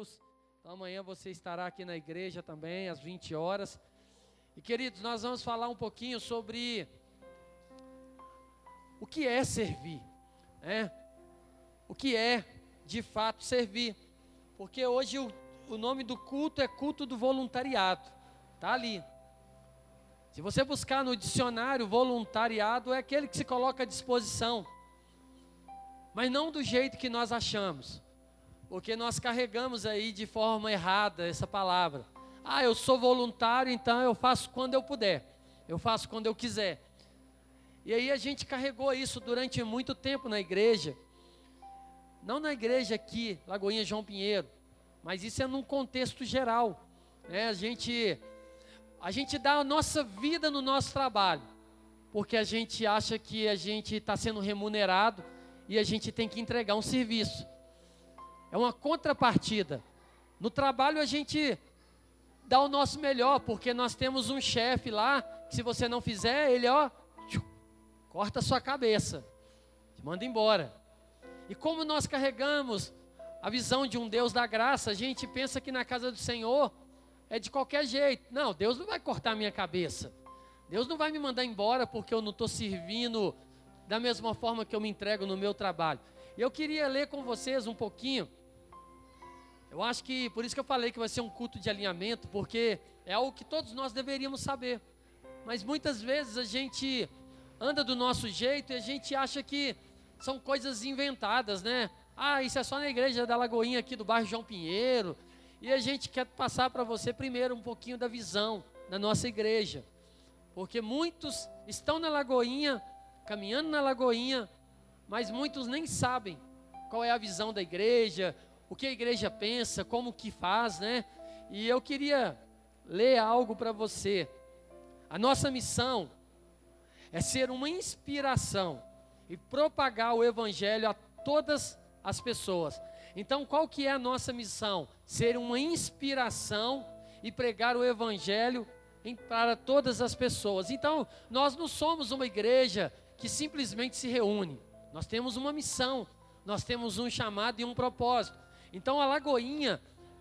Deus. Então, amanhã você estará aqui na igreja também, às 20 horas. E queridos, nós vamos falar um pouquinho sobre o que é servir, né? O que é, de fato, servir. Porque hoje o, o nome do culto é culto do voluntariado. Está ali. Se você buscar no dicionário, voluntariado é aquele que se coloca à disposição. Mas não do jeito que nós achamos. Porque nós carregamos aí de forma errada essa palavra. Ah, eu sou voluntário, então eu faço quando eu puder. Eu faço quando eu quiser. E aí a gente carregou isso durante muito tempo na igreja. Não na igreja aqui, Lagoinha João Pinheiro, mas isso é num contexto geral. Né? A, gente, a gente dá a nossa vida no nosso trabalho, porque a gente acha que a gente está sendo remunerado e a gente tem que entregar um serviço. É uma contrapartida. No trabalho a gente dá o nosso melhor, porque nós temos um chefe lá, que se você não fizer, ele ó, corta a sua cabeça, te manda embora. E como nós carregamos a visão de um Deus da graça, a gente pensa que na casa do Senhor é de qualquer jeito. Não, Deus não vai cortar a minha cabeça. Deus não vai me mandar embora porque eu não estou servindo da mesma forma que eu me entrego no meu trabalho. Eu queria ler com vocês um pouquinho. Eu acho que por isso que eu falei que vai ser um culto de alinhamento, porque é algo que todos nós deveríamos saber. Mas muitas vezes a gente anda do nosso jeito e a gente acha que são coisas inventadas, né? Ah, isso é só na igreja da Lagoinha aqui do bairro João Pinheiro. E a gente quer passar para você primeiro um pouquinho da visão da nossa igreja. Porque muitos estão na Lagoinha, caminhando na Lagoinha, mas muitos nem sabem qual é a visão da igreja, o que a igreja pensa, como que faz, né? E eu queria ler algo para você. A nossa missão é ser uma inspiração e propagar o evangelho a todas as pessoas. Então, qual que é a nossa missão? Ser uma inspiração e pregar o evangelho para todas as pessoas. Então, nós não somos uma igreja que simplesmente se reúne. Nós temos uma missão, nós temos um chamado e um propósito. Então, a Lagoinha,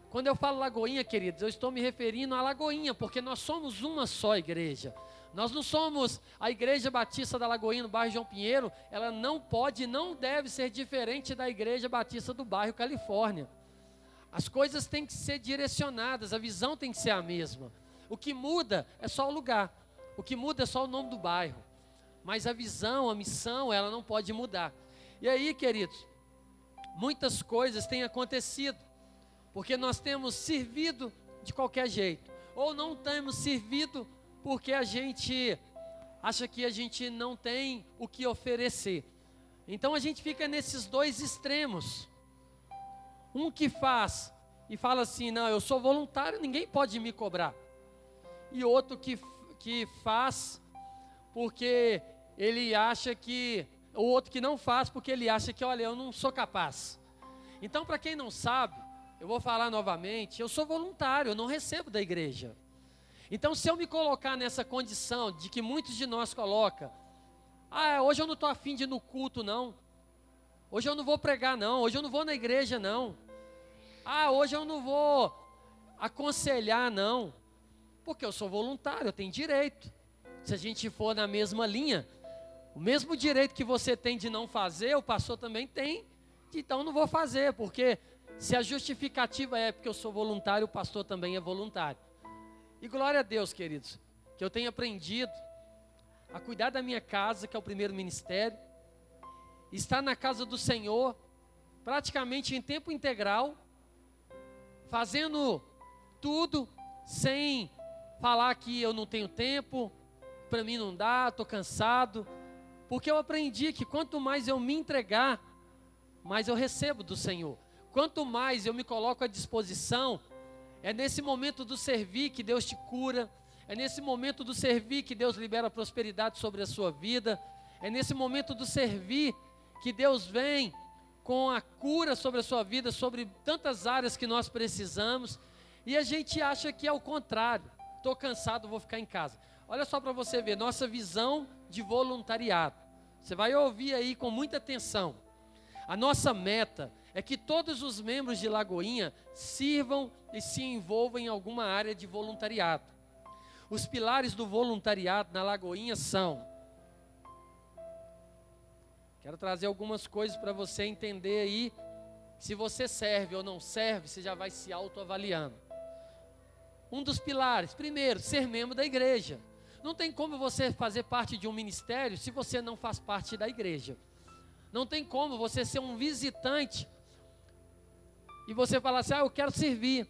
quando eu falo Lagoinha, queridos, eu estou me referindo à Lagoinha, porque nós somos uma só igreja. Nós não somos a Igreja Batista da Lagoinha, no bairro João Pinheiro, ela não pode e não deve ser diferente da Igreja Batista do bairro Califórnia. As coisas têm que ser direcionadas, a visão tem que ser a mesma. O que muda é só o lugar, o que muda é só o nome do bairro. Mas a visão, a missão, ela não pode mudar. E aí, queridos, muitas coisas têm acontecido, porque nós temos servido de qualquer jeito, ou não temos servido porque a gente acha que a gente não tem o que oferecer. Então a gente fica nesses dois extremos. Um que faz e fala assim: não, eu sou voluntário, ninguém pode me cobrar. E outro que, que faz porque ele acha que. O outro que não faz porque ele acha que, olha, eu não sou capaz. Então, para quem não sabe, eu vou falar novamente: eu sou voluntário, eu não recebo da igreja. Então, se eu me colocar nessa condição de que muitos de nós colocam, ah, hoje eu não estou afim de ir no culto, não. Hoje eu não vou pregar, não. Hoje eu não vou na igreja, não. Ah, hoje eu não vou aconselhar, não. Porque eu sou voluntário, eu tenho direito. Se a gente for na mesma linha, o mesmo direito que você tem de não fazer, o pastor também tem. Então não vou fazer, porque se a justificativa é porque eu sou voluntário, o pastor também é voluntário. E glória a Deus, queridos, que eu tenho aprendido a cuidar da minha casa, que é o primeiro ministério, estar na casa do Senhor, praticamente em tempo integral, fazendo tudo sem falar que eu não tenho tempo, para mim não dá, estou cansado, porque eu aprendi que quanto mais eu me entregar, mais eu recebo do Senhor. Quanto mais eu me coloco à disposição, é nesse momento do servir que Deus te cura. É nesse momento do servir que Deus libera prosperidade sobre a sua vida. É nesse momento do servir que Deus vem com a cura sobre a sua vida, sobre tantas áreas que nós precisamos. E a gente acha que é o contrário. Estou cansado, vou ficar em casa. Olha só para você ver, nossa visão de voluntariado. Você vai ouvir aí com muita atenção. A nossa meta é que todos os membros de Lagoinha sirvam e se envolvam em alguma área de voluntariado. Os pilares do voluntariado na Lagoinha são. Quero trazer algumas coisas para você entender aí. Se você serve ou não serve, você já vai se autoavaliando. Um dos pilares, primeiro, ser membro da igreja. Não tem como você fazer parte de um ministério se você não faz parte da igreja. Não tem como você ser um visitante e você falar assim: ah, eu quero servir.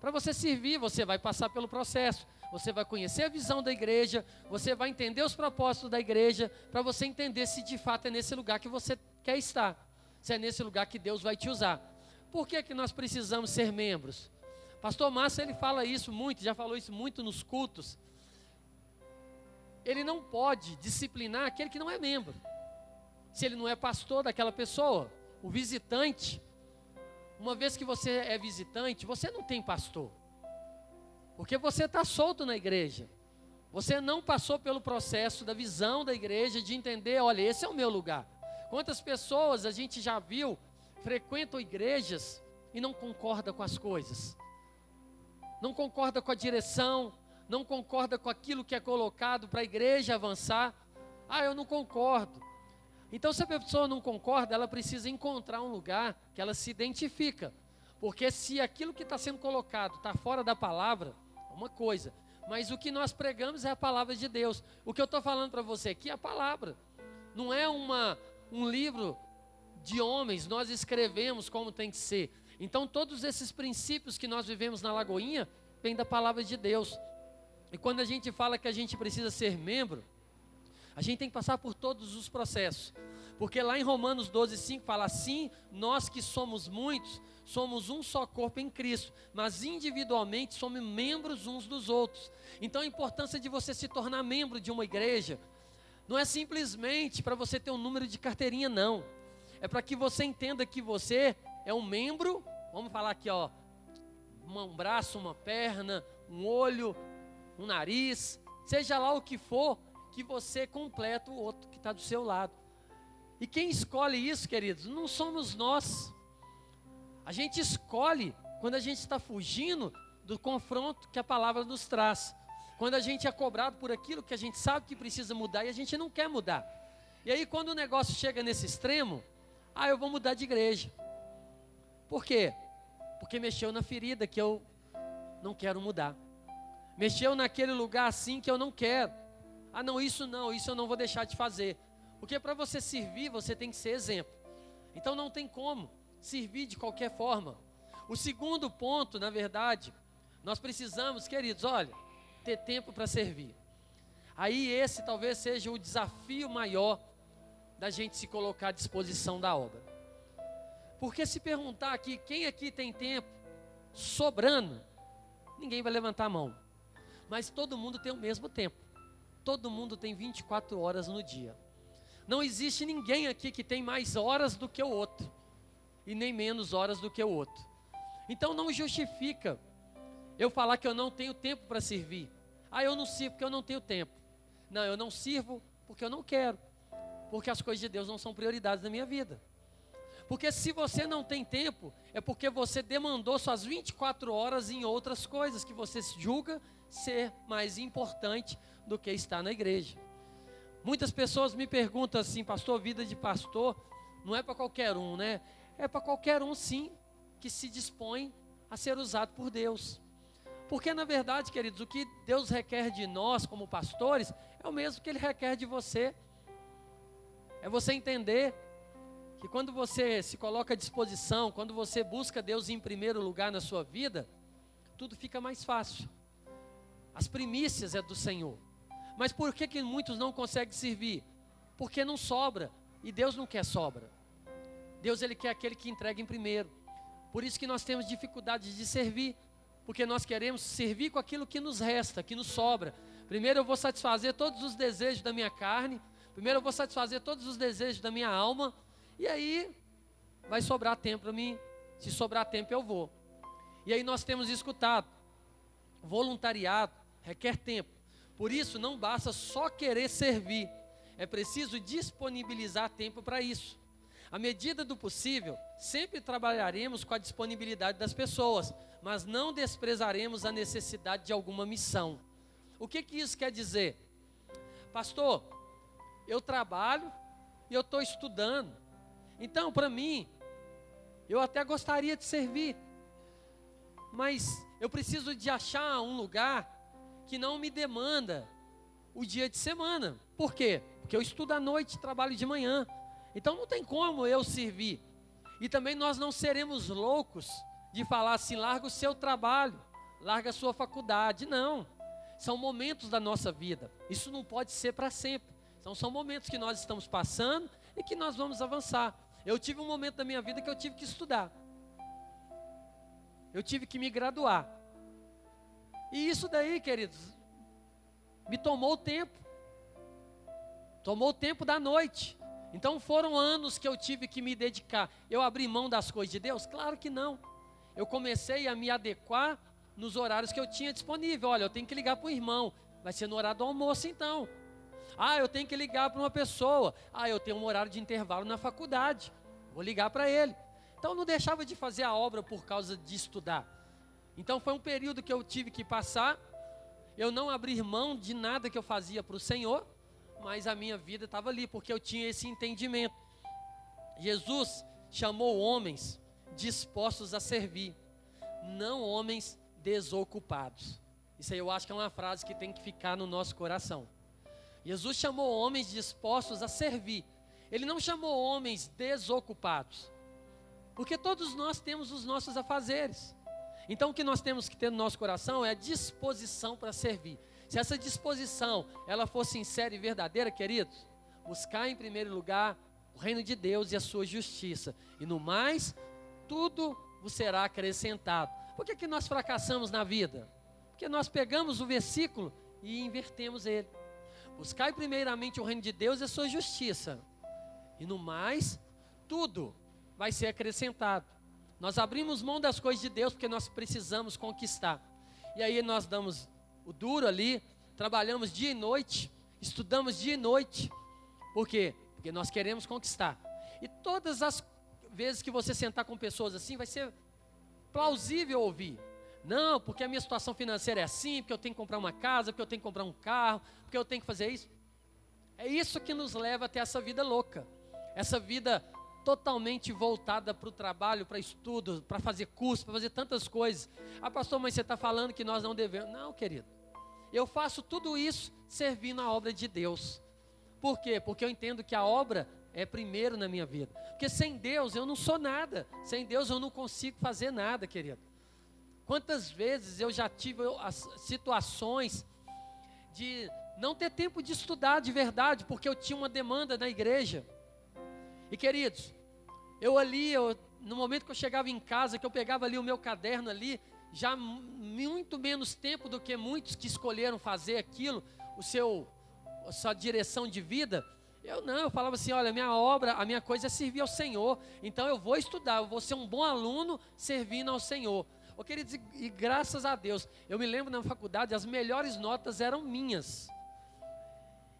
Para você servir, você vai passar pelo processo. Você vai conhecer a visão da igreja, você vai entender os propósitos da igreja, para você entender se de fato é nesse lugar que você quer estar, se é nesse lugar que Deus vai te usar. Por que, que nós precisamos ser membros? Pastor Márcio, ele fala isso muito, já falou isso muito nos cultos. Ele não pode disciplinar aquele que não é membro. Se ele não é pastor daquela pessoa, o visitante, uma vez que você é visitante, você não tem pastor. Porque você está solto na igreja. Você não passou pelo processo da visão da igreja, de entender, olha, esse é o meu lugar. Quantas pessoas a gente já viu frequentam igrejas e não concorda com as coisas. Não concorda com a direção, não concorda com aquilo que é colocado para a igreja avançar. Ah, eu não concordo. Então, se a pessoa não concorda, ela precisa encontrar um lugar que ela se identifica. Porque se aquilo que está sendo colocado está fora da palavra, é uma coisa. Mas o que nós pregamos é a palavra de Deus. O que eu estou falando para você aqui é a palavra. Não é uma, um livro de homens, nós escrevemos como tem que ser. Então, todos esses princípios que nós vivemos na Lagoinha, vêm da palavra de Deus. E quando a gente fala que a gente precisa ser membro, a gente tem que passar por todos os processos. Porque lá em Romanos 12, 5 fala assim: nós que somos muitos, somos um só corpo em Cristo, mas individualmente somos membros uns dos outros. Então a importância de você se tornar membro de uma igreja não é simplesmente para você ter um número de carteirinha, não. É para que você entenda que você é um membro, vamos falar aqui, ó, um braço, uma perna, um olho, um nariz, seja lá o que for, que você completa o outro que está do seu lado. E quem escolhe isso, queridos, não somos nós. A gente escolhe quando a gente está fugindo do confronto que a palavra nos traz. Quando a gente é cobrado por aquilo que a gente sabe que precisa mudar e a gente não quer mudar. E aí, quando o negócio chega nesse extremo, ah, eu vou mudar de igreja. Por quê? Porque mexeu na ferida que eu não quero mudar. Mexeu naquele lugar assim que eu não quero. Ah, não, isso não, isso eu não vou deixar de fazer. Porque para você servir, você tem que ser exemplo. Então não tem como servir de qualquer forma. O segundo ponto, na verdade, nós precisamos, queridos, olha, ter tempo para servir. Aí esse talvez seja o desafio maior da gente se colocar à disposição da obra. Porque se perguntar aqui, quem aqui tem tempo sobrando, ninguém vai levantar a mão. Mas todo mundo tem o mesmo tempo todo mundo tem 24 horas no dia. Não existe ninguém aqui que tem mais horas do que o outro, e nem menos horas do que o outro. Então não justifica eu falar que eu não tenho tempo para servir. Ah, eu não sirvo porque eu não tenho tempo. Não, eu não sirvo porque eu não quero. Porque as coisas de Deus não são prioridades na minha vida. Porque se você não tem tempo, é porque você demandou suas 24 horas em outras coisas que você julga ser mais importante do que estar na igreja. Muitas pessoas me perguntam assim, pastor, vida de pastor não é para qualquer um, né? É para qualquer um, sim, que se dispõe a ser usado por Deus. Porque, na verdade, queridos, o que Deus requer de nós como pastores é o mesmo que Ele requer de você. É você entender que quando você se coloca à disposição, quando você busca Deus em primeiro lugar na sua vida, tudo fica mais fácil. As primícias é do Senhor. Mas por que, que muitos não conseguem servir? Porque não sobra. E Deus não quer sobra. Deus ele quer aquele que entrega em primeiro. Por isso que nós temos dificuldade de servir. Porque nós queremos servir com aquilo que nos resta, que nos sobra. Primeiro eu vou satisfazer todos os desejos da minha carne. Primeiro eu vou satisfazer todos os desejos da minha alma. E aí vai sobrar tempo para mim. Se sobrar tempo eu vou. E aí nós temos escutado. Voluntariado requer tempo. Por isso, não basta só querer servir, é preciso disponibilizar tempo para isso. À medida do possível, sempre trabalharemos com a disponibilidade das pessoas, mas não desprezaremos a necessidade de alguma missão. O que, que isso quer dizer? Pastor, eu trabalho e eu estou estudando. Então, para mim, eu até gostaria de servir, mas eu preciso de achar um lugar que não me demanda o dia de semana. Por quê? Porque eu estudo à noite trabalho de manhã. Então não tem como eu servir. E também nós não seremos loucos de falar assim: larga o seu trabalho, larga a sua faculdade. Não. São momentos da nossa vida. Isso não pode ser para sempre. Então são momentos que nós estamos passando e que nós vamos avançar. Eu tive um momento da minha vida que eu tive que estudar. Eu tive que me graduar. E isso daí, queridos, me tomou tempo. Tomou o tempo da noite. Então foram anos que eu tive que me dedicar. Eu abri mão das coisas de Deus? Claro que não. Eu comecei a me adequar nos horários que eu tinha disponível. Olha, eu tenho que ligar para o irmão. Vai ser no horário do almoço então. Ah, eu tenho que ligar para uma pessoa. Ah, eu tenho um horário de intervalo na faculdade. Vou ligar para ele. Então eu não deixava de fazer a obra por causa de estudar. Então foi um período que eu tive que passar. Eu não abrir mão de nada que eu fazia para o Senhor, mas a minha vida estava ali, porque eu tinha esse entendimento. Jesus chamou homens dispostos a servir, não homens desocupados. Isso aí eu acho que é uma frase que tem que ficar no nosso coração. Jesus chamou homens dispostos a servir. Ele não chamou homens desocupados. Porque todos nós temos os nossos afazeres. Então o que nós temos que ter no nosso coração é a disposição para servir. Se essa disposição ela for sincera e verdadeira, queridos, buscar em primeiro lugar o reino de Deus e a sua justiça. E no mais, tudo vos será acrescentado. Por que, que nós fracassamos na vida? Porque nós pegamos o versículo e invertemos ele. Buscai primeiramente o reino de Deus e a sua justiça. E no mais, tudo vai ser acrescentado. Nós abrimos mão das coisas de Deus porque nós precisamos conquistar. E aí nós damos o duro ali, trabalhamos dia e noite, estudamos dia e noite. Por quê? Porque nós queremos conquistar. E todas as vezes que você sentar com pessoas assim, vai ser plausível ouvir. Não, porque a minha situação financeira é assim, porque eu tenho que comprar uma casa, porque eu tenho que comprar um carro, porque eu tenho que fazer isso. É isso que nos leva até essa vida louca. Essa vida totalmente voltada para o trabalho, para estudo, para fazer curso, para fazer tantas coisas. Ah, pastor, mas você está falando que nós não devemos. Não, querido. Eu faço tudo isso servindo a obra de Deus. Por quê? Porque eu entendo que a obra é primeiro na minha vida. Porque sem Deus eu não sou nada. Sem Deus eu não consigo fazer nada, querido. Quantas vezes eu já tive situações de não ter tempo de estudar de verdade, porque eu tinha uma demanda na igreja. E queridos, eu ali, eu, no momento que eu chegava em casa, que eu pegava ali o meu caderno ali, já muito menos tempo do que muitos que escolheram fazer aquilo, o seu, a sua direção de vida. Eu não, eu falava assim, olha, minha obra, a minha coisa é servir ao Senhor. Então eu vou estudar, eu vou ser um bom aluno servindo ao Senhor. Oh, queridos, e, e graças a Deus, eu me lembro na faculdade, as melhores notas eram minhas.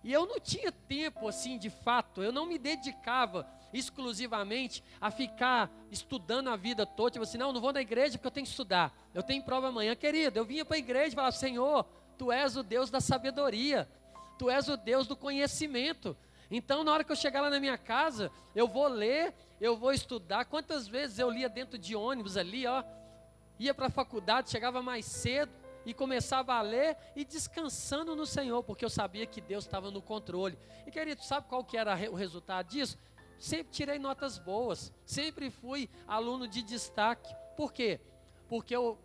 E eu não tinha tempo assim, de fato, eu não me dedicava exclusivamente a ficar estudando a vida toda, tipo assim, não, não vou na igreja porque eu tenho que estudar, eu tenho prova amanhã, querido, eu vinha para a igreja e falava, Senhor, Tu és o Deus da sabedoria, Tu és o Deus do conhecimento, então na hora que eu chegar lá na minha casa, eu vou ler, eu vou estudar, quantas vezes eu lia dentro de ônibus ali, ó, ia para a faculdade, chegava mais cedo, e começava a ler e descansando no Senhor, porque eu sabia que Deus estava no controle. E querido, sabe qual que era o resultado disso? Sempre tirei notas boas, sempre fui aluno de destaque. Por quê? Porque eu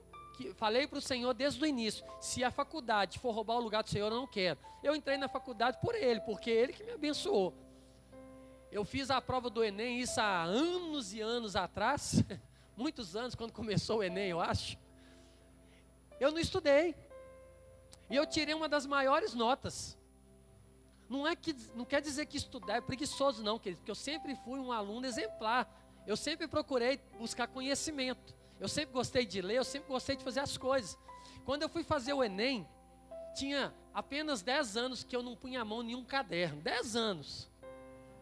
falei para o Senhor desde o início: se a faculdade for roubar o lugar do Senhor, eu não quero. Eu entrei na faculdade por Ele, porque Ele que me abençoou. Eu fiz a prova do Enem, isso há anos e anos atrás, muitos anos, quando começou o Enem, eu acho. Eu não estudei. E eu tirei uma das maiores notas. Não, é que, não quer dizer que estudar é preguiçoso, não, querido, porque eu sempre fui um aluno exemplar. Eu sempre procurei buscar conhecimento. Eu sempre gostei de ler, eu sempre gostei de fazer as coisas. Quando eu fui fazer o Enem, tinha apenas 10 anos que eu não punha a mão em nenhum caderno. 10 anos.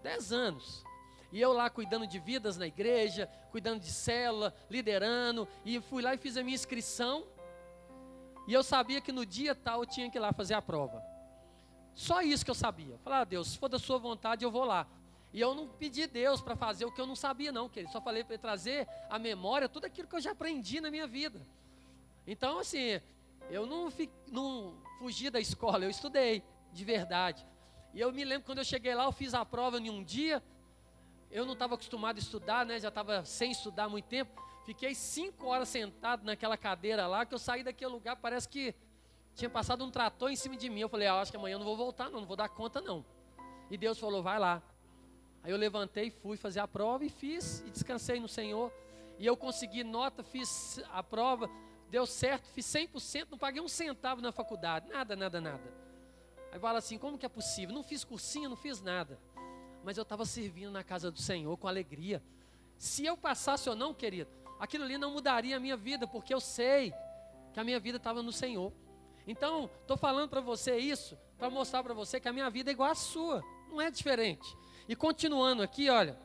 10 anos. E eu lá cuidando de vidas na igreja, cuidando de célula, liderando, e fui lá e fiz a minha inscrição. E eu sabia que no dia tal eu tinha que ir lá fazer a prova. Só isso que eu sabia. Falar, ah, Deus, se for da sua vontade, eu vou lá. E eu não pedi Deus para fazer o que eu não sabia, não, querido. Só falei para ele trazer à memória tudo aquilo que eu já aprendi na minha vida. Então, assim, eu não, fi, não fugi da escola, eu estudei, de verdade. E eu me lembro quando eu cheguei lá, eu fiz a prova em um dia. Eu não estava acostumado a estudar, né? Já estava sem estudar há muito tempo. Fiquei cinco horas sentado naquela cadeira lá, que eu saí daquele lugar, parece que tinha passado um trator em cima de mim. Eu falei, ah, acho que amanhã eu não vou voltar, não, não vou dar conta, não. E Deus falou, vai lá. Aí eu levantei, fui fazer a prova e fiz, e descansei no Senhor. E eu consegui nota, fiz a prova, deu certo, fiz 100%, não paguei um centavo na faculdade, nada, nada, nada. Aí fala assim, como que é possível? Não fiz cursinho, não fiz nada. Mas eu estava servindo na casa do Senhor com alegria. Se eu passasse ou não, querido, aquilo ali não mudaria a minha vida, porque eu sei que a minha vida estava no Senhor. Então, estou falando para você isso, para mostrar para você que a minha vida é igual à sua, não é diferente. E continuando aqui, olha.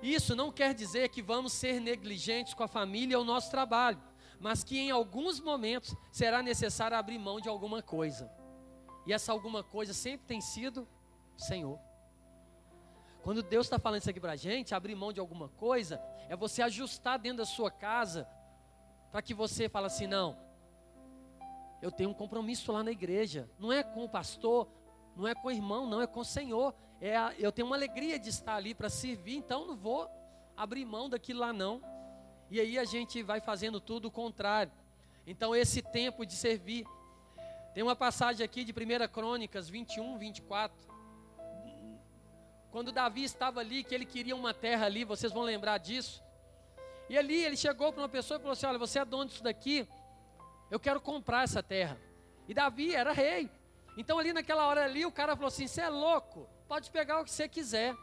Isso não quer dizer que vamos ser negligentes com a família ou o nosso trabalho, mas que em alguns momentos será necessário abrir mão de alguma coisa. E essa alguma coisa sempre tem sido Senhor. Quando Deus está falando isso aqui para a gente, abrir mão de alguma coisa, é você ajustar dentro da sua casa, para que você fale assim: não, eu tenho um compromisso lá na igreja, não é com o pastor, não é com o irmão, não, é com o Senhor. É a, eu tenho uma alegria de estar ali para servir, então não vou abrir mão daquilo lá não. E aí a gente vai fazendo tudo o contrário. Então esse tempo de servir. Tem uma passagem aqui de 1 Crônicas 21, 24. Quando Davi estava ali, que ele queria uma terra ali, vocês vão lembrar disso. E ali ele chegou para uma pessoa e falou assim: Olha, você é dono disso daqui, eu quero comprar essa terra. E Davi era rei. Então ali naquela hora ali o cara falou assim: "Você é louco? Pode pegar o que você quiser".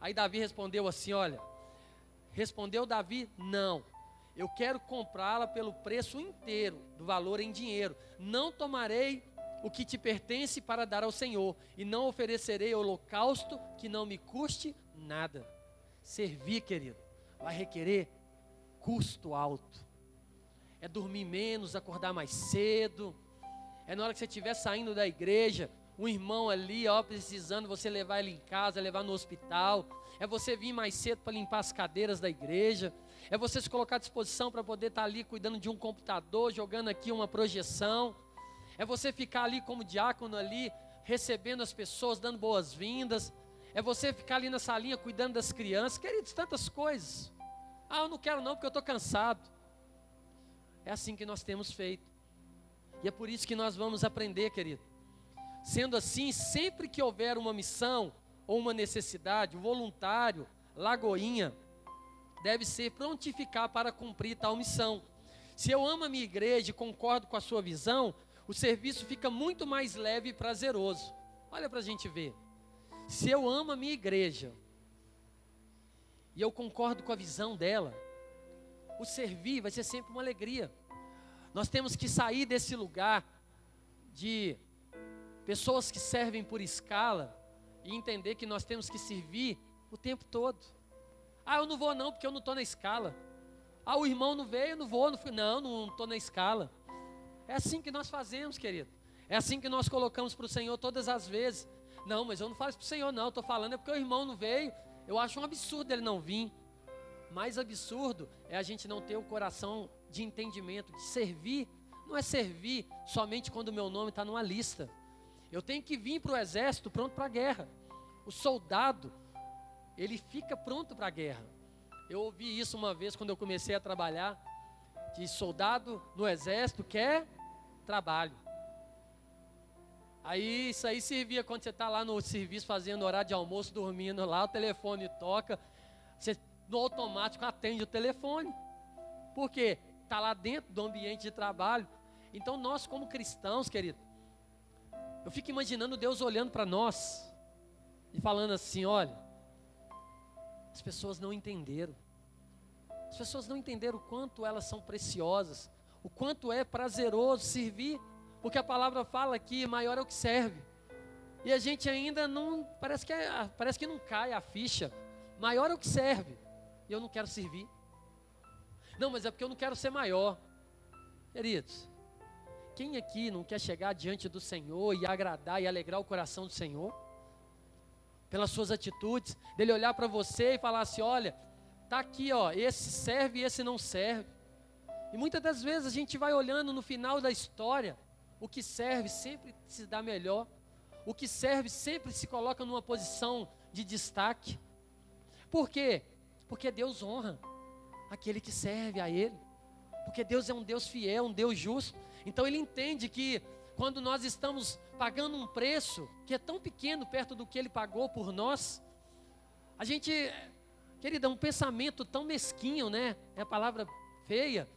Aí Davi respondeu assim: "Olha, respondeu Davi: "Não. Eu quero comprá-la pelo preço inteiro do valor em dinheiro. Não tomarei o que te pertence para dar ao Senhor, e não oferecerei holocausto que não me custe nada. Servir, querido, vai requerer custo alto. É dormir menos, acordar mais cedo, é na hora que você estiver saindo da igreja, um irmão ali, ó, precisando, você levar ele em casa, levar no hospital. É você vir mais cedo para limpar as cadeiras da igreja. É você se colocar à disposição para poder estar tá ali cuidando de um computador, jogando aqui uma projeção. É você ficar ali como diácono ali, recebendo as pessoas, dando boas-vindas. É você ficar ali na salinha cuidando das crianças. Queridos, tantas coisas. Ah, eu não quero não porque eu estou cansado. É assim que nós temos feito. E é por isso que nós vamos aprender, querido. Sendo assim, sempre que houver uma missão ou uma necessidade, o voluntário, Lagoinha, deve ser prontificar para cumprir tal missão. Se eu amo a minha igreja e concordo com a sua visão, o serviço fica muito mais leve e prazeroso. Olha para a gente ver. Se eu amo a minha igreja e eu concordo com a visão dela, o servir vai ser sempre uma alegria. Nós temos que sair desse lugar de pessoas que servem por escala e entender que nós temos que servir o tempo todo. Ah, eu não vou não, porque eu não estou na escala. Ah, o irmão não veio, eu não vou, não fui. Não, não estou na escala. É assim que nós fazemos, querido. É assim que nós colocamos para o Senhor todas as vezes. Não, mas eu não falo isso para o Senhor, não. Estou falando é porque o irmão não veio. Eu acho um absurdo ele não vir. Mais absurdo é a gente não ter o coração de entendimento, de servir. Não é servir somente quando o meu nome está numa lista. Eu tenho que vir para o exército pronto para a guerra. O soldado, ele fica pronto para a guerra. Eu ouvi isso uma vez quando eu comecei a trabalhar. De soldado no exército quer trabalho. Aí isso aí servia quando você está lá no serviço fazendo horário de almoço, dormindo lá, o telefone toca, você no automático atende o telefone. Por quê? está lá dentro do ambiente de trabalho. Então, nós, como cristãos, querido, eu fico imaginando Deus olhando para nós e falando assim: olha, as pessoas não entenderam. As pessoas não entenderam o quanto elas são preciosas, o quanto é prazeroso servir, porque a palavra fala que maior é o que serve. E a gente ainda não, parece que, é, parece que não cai a ficha. Maior é o que serve. E eu não quero servir. Não, mas é porque eu não quero ser maior. Queridos, quem aqui não quer chegar diante do Senhor e agradar e alegrar o coração do Senhor? Pelas suas atitudes, dele olhar para você e falar assim: olha, tá aqui, ó, esse serve e esse não serve. E muitas das vezes a gente vai olhando no final da história, o que serve sempre se dá melhor, o que serve sempre se coloca numa posição de destaque. Por quê? Porque Deus honra aquele que serve a Ele. Porque Deus é um Deus fiel, um Deus justo. Então Ele entende que quando nós estamos pagando um preço que é tão pequeno perto do que Ele pagou por nós, a gente, querida, é um pensamento tão mesquinho, né? É a palavra feia,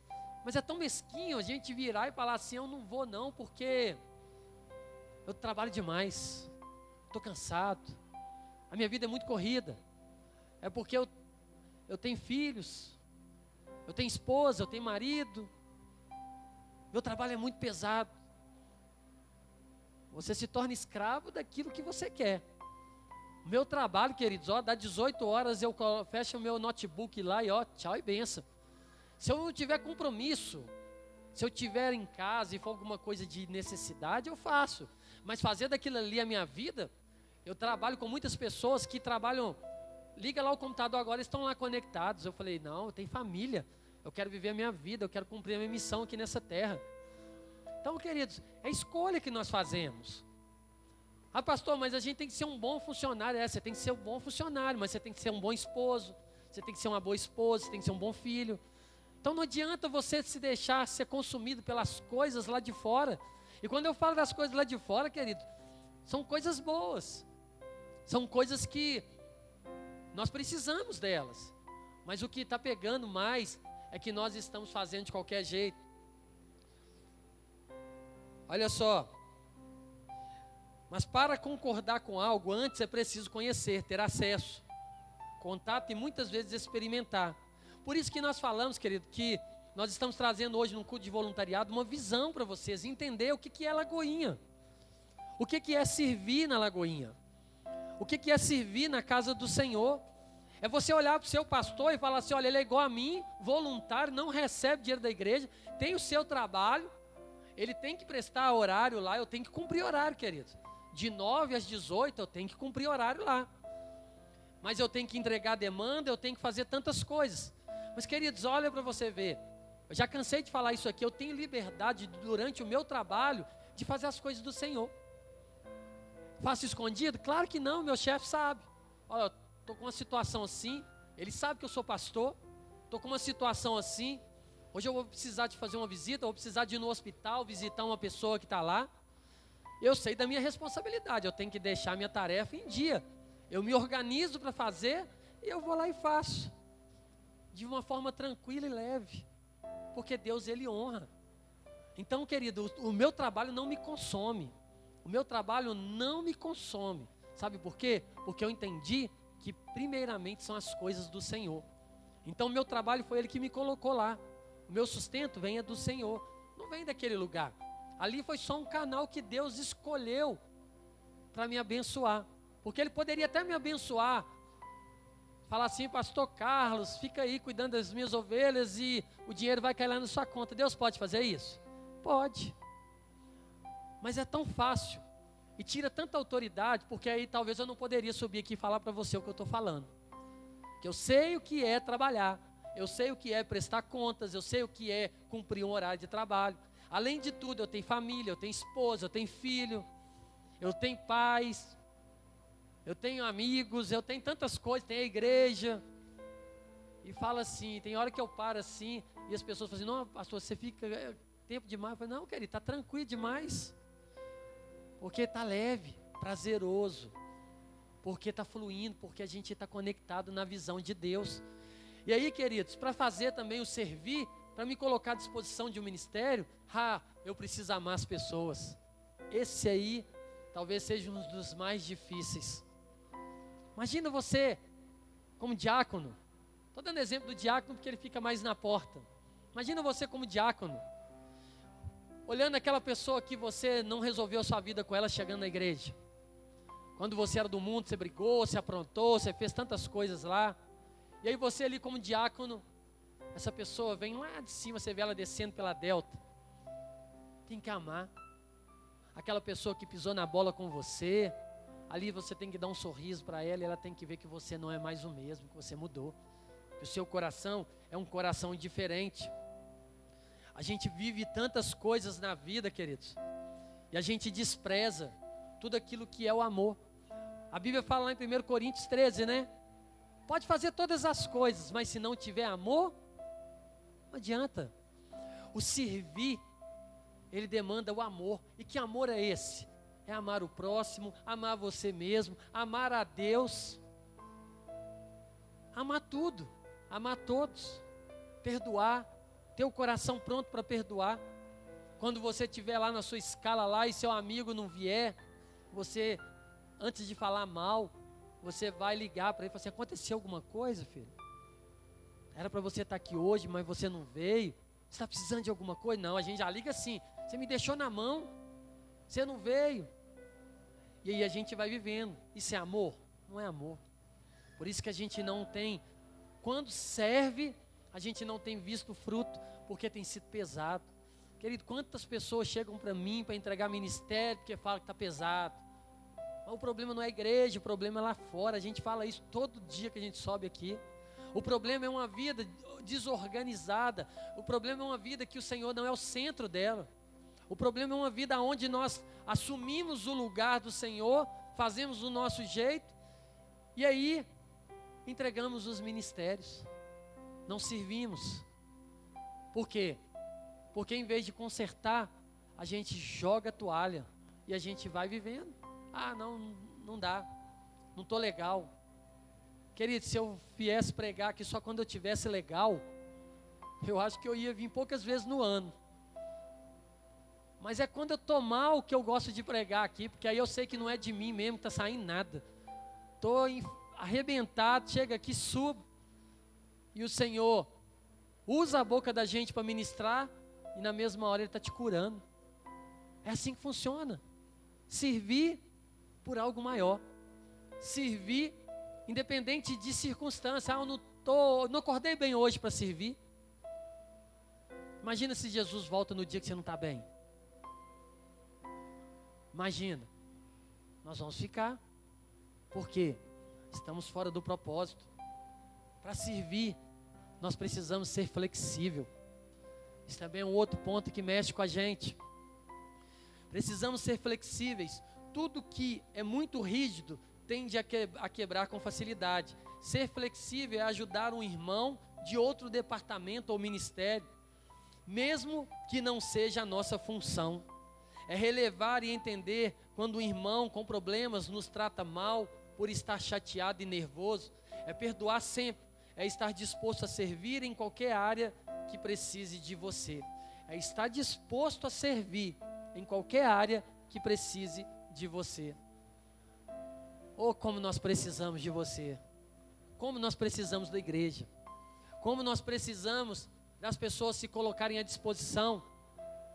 mas é tão mesquinho a gente virar e falar assim: eu não vou não, porque eu trabalho demais, estou cansado, a minha vida é muito corrida, é porque eu, eu tenho filhos, eu tenho esposa, eu tenho marido, meu trabalho é muito pesado. Você se torna escravo daquilo que você quer. Meu trabalho, queridos, ó, dá 18 horas, eu fecho o meu notebook lá e ó, tchau e benção. Se eu não tiver compromisso, se eu tiver em casa e for alguma coisa de necessidade, eu faço. Mas fazer daquilo ali a minha vida, eu trabalho com muitas pessoas que trabalham, liga lá o computador agora, estão lá conectados. Eu falei, não, eu tenho família, eu quero viver a minha vida, eu quero cumprir a minha missão aqui nessa terra. Então, queridos, é escolha que nós fazemos. Ah, pastor, mas a gente tem que ser um bom funcionário. É, você tem que ser um bom funcionário, mas você tem que ser um bom esposo, você tem que ser uma boa esposa, você tem que ser um bom filho. Então não adianta você se deixar ser consumido pelas coisas lá de fora. E quando eu falo das coisas lá de fora, querido, são coisas boas. São coisas que nós precisamos delas. Mas o que está pegando mais é que nós estamos fazendo de qualquer jeito. Olha só. Mas para concordar com algo, antes é preciso conhecer, ter acesso, contato e muitas vezes experimentar. Por isso que nós falamos, querido, que nós estamos trazendo hoje no culto de voluntariado uma visão para vocês, entender o que, que é Lagoinha. O que, que é servir na Lagoinha. O que, que é servir na casa do Senhor. É você olhar para o seu pastor e falar assim: olha, ele é igual a mim, voluntário, não recebe dinheiro da igreja, tem o seu trabalho, ele tem que prestar horário lá, eu tenho que cumprir horário, querido. De 9 às 18 eu tenho que cumprir horário lá. Mas eu tenho que entregar demanda, eu tenho que fazer tantas coisas. Mas, queridos, olha para você ver. Eu já cansei de falar isso aqui. Eu tenho liberdade durante o meu trabalho de fazer as coisas do Senhor. Faço escondido? Claro que não, meu chefe sabe. Olha, estou com uma situação assim. Ele sabe que eu sou pastor. Estou com uma situação assim. Hoje eu vou precisar de fazer uma visita, vou precisar de ir no hospital, visitar uma pessoa que está lá. Eu sei da minha responsabilidade, eu tenho que deixar minha tarefa em dia. Eu me organizo para fazer e eu vou lá e faço de uma forma tranquila e leve, porque Deus ele honra. Então, querido, o, o meu trabalho não me consome. O meu trabalho não me consome. Sabe por quê? Porque eu entendi que primeiramente são as coisas do Senhor. Então, o meu trabalho foi ele que me colocou lá. O meu sustento vem é do Senhor, não vem daquele lugar. Ali foi só um canal que Deus escolheu para me abençoar. Porque ele poderia até me abençoar Fala assim, pastor Carlos, fica aí cuidando das minhas ovelhas e o dinheiro vai cair lá na sua conta. Deus pode fazer isso? Pode. Mas é tão fácil. E tira tanta autoridade, porque aí talvez eu não poderia subir aqui e falar para você o que eu estou falando. Que eu sei o que é trabalhar, eu sei o que é prestar contas, eu sei o que é cumprir um horário de trabalho. Além de tudo, eu tenho família, eu tenho esposa, eu tenho filho, eu tenho pais, eu tenho amigos, eu tenho tantas coisas, tem a igreja. E fala assim, tem hora que eu paro assim, e as pessoas falam assim, não, pastor, você fica é, tempo demais. Eu falo, não, querido, está tranquilo demais. Porque está leve, prazeroso. Porque está fluindo, porque a gente está conectado na visão de Deus. E aí, queridos, para fazer também o servir, para me colocar à disposição de um ministério, ah, eu preciso amar as pessoas. Esse aí talvez seja um dos mais difíceis. Imagina você como diácono. Estou dando exemplo do diácono porque ele fica mais na porta. Imagina você como diácono. Olhando aquela pessoa que você não resolveu sua vida com ela chegando na igreja. Quando você era do mundo, você brigou, você aprontou, você fez tantas coisas lá. E aí você ali como diácono, essa pessoa vem lá de cima, você vê ela descendo pela delta. Tem que amar. Aquela pessoa que pisou na bola com você, ali você tem que dar um sorriso para ela e ela tem que ver que você não é mais o mesmo, que você mudou. Que o seu coração é um coração diferente. A gente vive tantas coisas na vida, queridos, e a gente despreza tudo aquilo que é o amor. A Bíblia fala lá em 1 Coríntios 13, né? Pode fazer todas as coisas, mas se não tiver amor, não adianta. O servir, ele demanda o amor. E que amor é esse? É amar o próximo, amar você mesmo, amar a Deus, amar tudo, amar todos, perdoar, ter o coração pronto para perdoar. Quando você estiver lá na sua escala lá e seu amigo não vier, você, antes de falar mal, você vai ligar para ele e falar assim: aconteceu alguma coisa, filho? Era para você estar aqui hoje, mas você não veio. Você está precisando de alguma coisa? Não, a gente já liga assim. Você me deixou na mão, você não veio. E aí a gente vai vivendo. Isso é amor? Não é amor. Por isso que a gente não tem, quando serve, a gente não tem visto fruto, porque tem sido pesado. Querido, quantas pessoas chegam para mim para entregar ministério porque falam que está pesado? Mas o problema não é a igreja, o problema é lá fora. A gente fala isso todo dia que a gente sobe aqui. O problema é uma vida desorganizada. O problema é uma vida que o Senhor não é o centro dela. O problema é uma vida onde nós assumimos o lugar do Senhor, fazemos o nosso jeito e aí entregamos os ministérios não servimos. Por quê? Porque em vez de consertar, a gente joga a toalha e a gente vai vivendo. Ah, não, não dá, não estou legal. Querido, se eu viesse pregar aqui só quando eu tivesse legal, eu acho que eu ia vir poucas vezes no ano. Mas é quando eu estou mal que eu gosto de pregar aqui, porque aí eu sei que não é de mim mesmo que está saindo nada. Estou arrebentado, chega aqui, subo e o Senhor usa a boca da gente para ministrar e na mesma hora Ele está te curando. É assim que funciona. Servir por algo maior. Servir independente de circunstância. Ah, eu não, tô, não acordei bem hoje para servir. Imagina se Jesus volta no dia que você não está bem. Imagina. Nós vamos ficar. Por quê? Estamos fora do propósito. Para servir, nós precisamos ser flexível. Isso também é um outro ponto que mexe com a gente. Precisamos ser flexíveis. Tudo que é muito rígido tende a quebrar com facilidade. Ser flexível é ajudar um irmão de outro departamento ou ministério, mesmo que não seja a nossa função. É relevar e entender quando um irmão com problemas nos trata mal por estar chateado e nervoso. É perdoar sempre é estar disposto a servir em qualquer área que precise de você. É estar disposto a servir em qualquer área que precise de você. Oh, como nós precisamos de você. Como nós precisamos da igreja. Como nós precisamos das pessoas se colocarem à disposição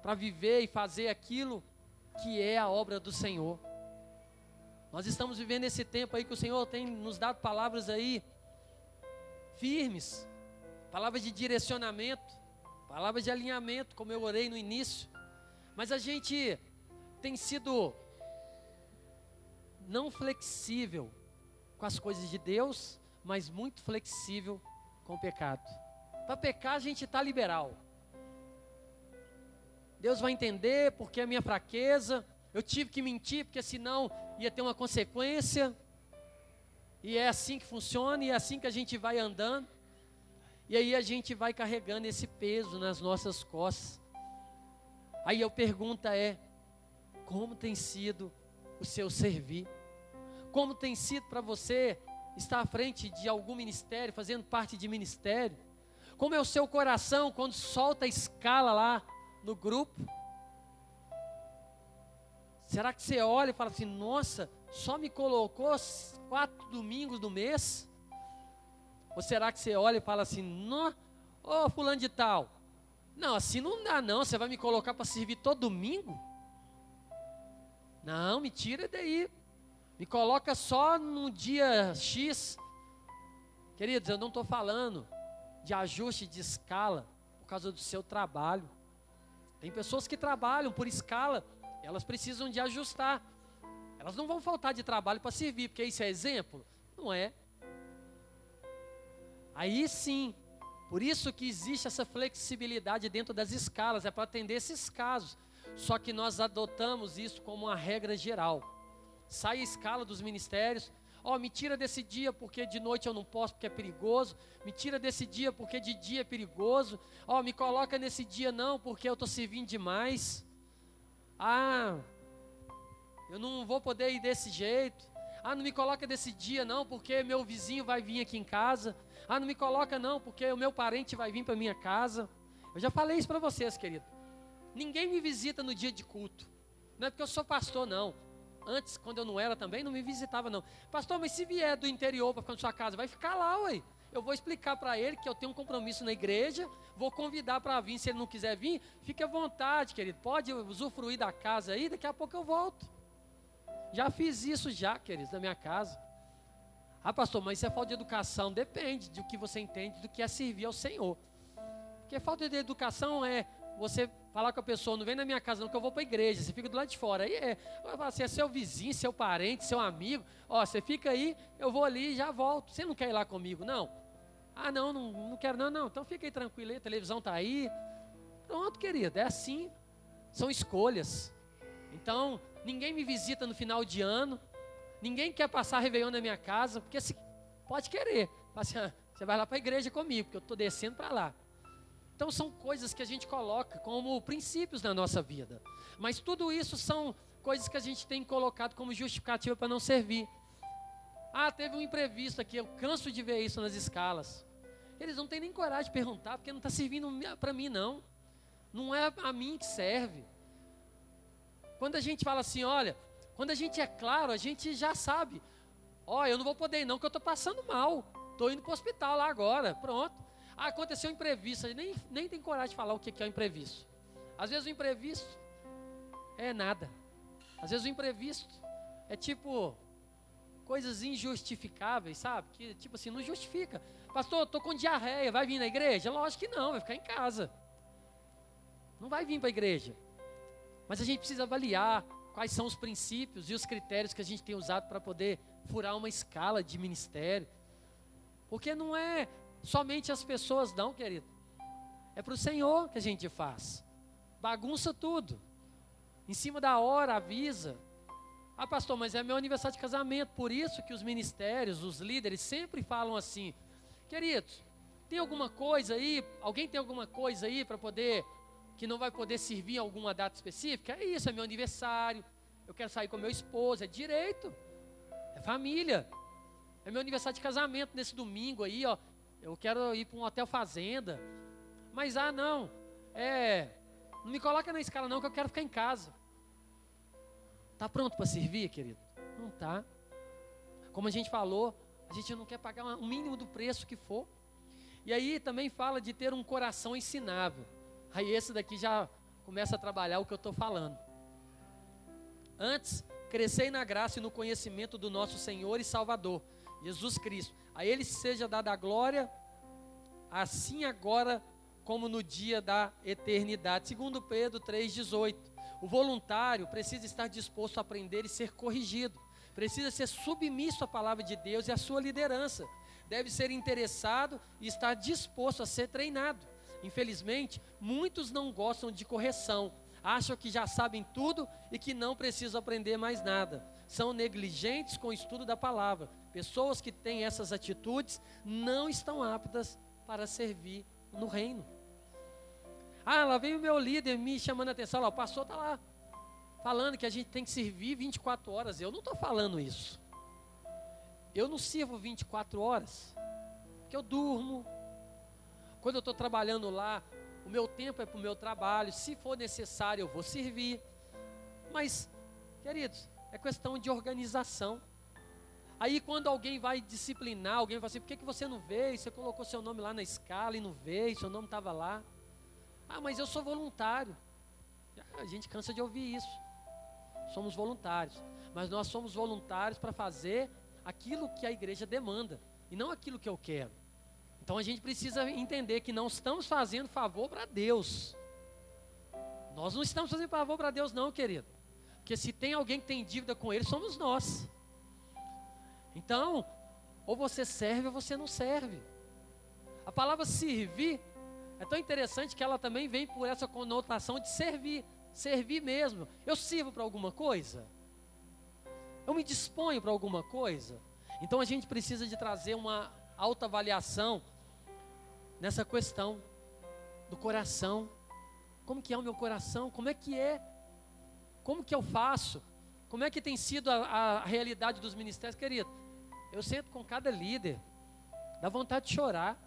para viver e fazer aquilo que é a obra do Senhor. Nós estamos vivendo esse tempo aí que o Senhor tem nos dado palavras aí firmes, palavras de direcionamento, palavras de alinhamento, como eu orei no início. Mas a gente tem sido não flexível com as coisas de Deus, mas muito flexível com o pecado. Para pecar a gente está liberal. Deus vai entender porque é a minha fraqueza. Eu tive que mentir porque senão ia ter uma consequência. E é assim que funciona, e é assim que a gente vai andando. E aí a gente vai carregando esse peso nas nossas costas. Aí a pergunta é: como tem sido o seu servir? Como tem sido para você estar à frente de algum ministério, fazendo parte de ministério? Como é o seu coração quando solta a escala lá no grupo? Será que você olha e fala assim: nossa, só me colocou quatro domingos do mês? Ou será que você olha e fala assim, ô oh, fulano de tal, não, assim não dá não, você vai me colocar para servir todo domingo? Não, me tira daí. Me coloca só no dia X. Queridos, eu não estou falando de ajuste de escala por causa do seu trabalho. Tem pessoas que trabalham por escala, elas precisam de ajustar. Elas não vão faltar de trabalho para servir, porque isso é exemplo? Não é. Aí sim, por isso que existe essa flexibilidade dentro das escalas, é para atender esses casos. Só que nós adotamos isso como uma regra geral. Sai a escala dos ministérios, ó, oh, me tira desse dia porque de noite eu não posso porque é perigoso, me tira desse dia porque de dia é perigoso, ó, oh, me coloca nesse dia não porque eu estou servindo demais. Ah, eu não vou poder ir desse jeito. Ah, não me coloca desse dia não porque meu vizinho vai vir aqui em casa. Ah, não me coloca não porque o meu parente vai vir para minha casa. Eu já falei isso para vocês, querido. Ninguém me visita no dia de culto. Não é porque eu sou pastor, não. Antes, quando eu não era também, não me visitava, não. Pastor, mas se vier do interior para ficar na sua casa, vai ficar lá, ué. Eu vou explicar para ele que eu tenho um compromisso na igreja, vou convidar para vir. Se ele não quiser vir, fique à vontade, querido. Pode usufruir da casa aí, daqui a pouco eu volto. Já fiz isso já, queridos, na minha casa. Ah, pastor, mas isso é falta de educação. Depende do que você entende do que é servir ao Senhor. Porque falta de educação é você falar com a pessoa, não vem na minha casa não, que eu vou para a igreja, você fica do lado de fora. Aí é, assim, é seu vizinho, seu parente, seu amigo, ó, você fica aí, eu vou ali e já volto. Você não quer ir lá comigo, não? Ah, não, não, não quero não, não. Então fica aí tranquilo, aí, a televisão está aí. Pronto, querido, é assim. São escolhas. Então, ninguém me visita no final de ano, ninguém quer passar Réveillon na minha casa, porque se, pode querer. Assim, você vai lá para a igreja comigo, porque eu estou descendo para lá. Então são coisas que a gente coloca como princípios na nossa vida. Mas tudo isso são coisas que a gente tem colocado como justificativa para não servir. Ah, teve um imprevisto aqui, eu canso de ver isso nas escalas. Eles não têm nem coragem de perguntar, porque não está servindo para mim, não. Não é a mim que serve. Quando a gente fala assim, olha, quando a gente é claro, a gente já sabe. Oh, eu não vou poder ir não, porque eu estou passando mal. Estou indo para o hospital lá agora. Pronto. Ah, aconteceu um imprevisto. Nem, nem tem coragem de falar o que é o imprevisto. Às vezes o imprevisto é nada. Às vezes o imprevisto é tipo coisas injustificáveis, sabe? Que tipo assim, não justifica. Pastor, estou com diarreia, vai vir na igreja? Lógico que não, vai ficar em casa. Não vai vir para a igreja. Mas a gente precisa avaliar quais são os princípios e os critérios que a gente tem usado para poder furar uma escala de ministério. Porque não é somente as pessoas, não, querido. É para o Senhor que a gente faz. Bagunça tudo. Em cima da hora, avisa. Ah, pastor, mas é meu aniversário de casamento. Por isso que os ministérios, os líderes sempre falam assim: queridos, tem alguma coisa aí? Alguém tem alguma coisa aí para poder, que não vai poder servir em alguma data específica? É isso, é meu aniversário. Eu quero sair com meu esposo. É direito. É família. É meu aniversário de casamento nesse domingo aí, ó. Eu quero ir para um hotel fazenda. Mas ah, não. É, não me coloca na escala não que eu quero ficar em casa. Tá pronto para servir, querido? Não tá. Como a gente falou, a gente não quer pagar o mínimo do preço que for. E aí também fala de ter um coração ensinável. Aí esse daqui já começa a trabalhar o que eu estou falando. Antes, crescei na graça e no conhecimento do nosso Senhor e Salvador, Jesus Cristo. A Ele seja dada a glória, assim agora como no dia da eternidade. Segundo Pedro 3,18. O voluntário precisa estar disposto a aprender e ser corrigido. Precisa ser submisso à palavra de Deus e à sua liderança. Deve ser interessado e estar disposto a ser treinado. Infelizmente, muitos não gostam de correção, acham que já sabem tudo e que não precisam aprender mais nada. São negligentes com o estudo da palavra. Pessoas que têm essas atitudes não estão aptas para servir no reino. Ah, lá vem o meu líder me chamando a atenção. Lá, o pastor está lá falando que a gente tem que servir 24 horas. Eu não estou falando isso. Eu não sirvo 24 horas. Que eu durmo. Quando eu estou trabalhando lá, o meu tempo é para o meu trabalho. Se for necessário, eu vou servir. Mas, queridos, é questão de organização. Aí quando alguém vai disciplinar, alguém vai assim, por que, que você não veio? Você colocou seu nome lá na escala e não veio, seu nome estava lá. Ah, mas eu sou voluntário. A gente cansa de ouvir isso. Somos voluntários. mas nós somos voluntários para fazer aquilo que a igreja demanda e não aquilo que eu quero. Então a gente precisa entender que não estamos fazendo favor para Deus. Nós não estamos fazendo favor para Deus, não, querido. Porque se tem alguém que tem dívida com Ele, somos nós. Então, ou você serve ou você não serve. A palavra servir é tão interessante que ela também vem por essa conotação de servir, servir mesmo. Eu sirvo para alguma coisa? Eu me disponho para alguma coisa? Então a gente precisa de trazer uma autoavaliação nessa questão do coração. Como que é o meu coração? Como é que é? Como que eu faço? Como é que tem sido a, a realidade dos ministérios, querido? Eu sento com cada líder, dá vontade de chorar.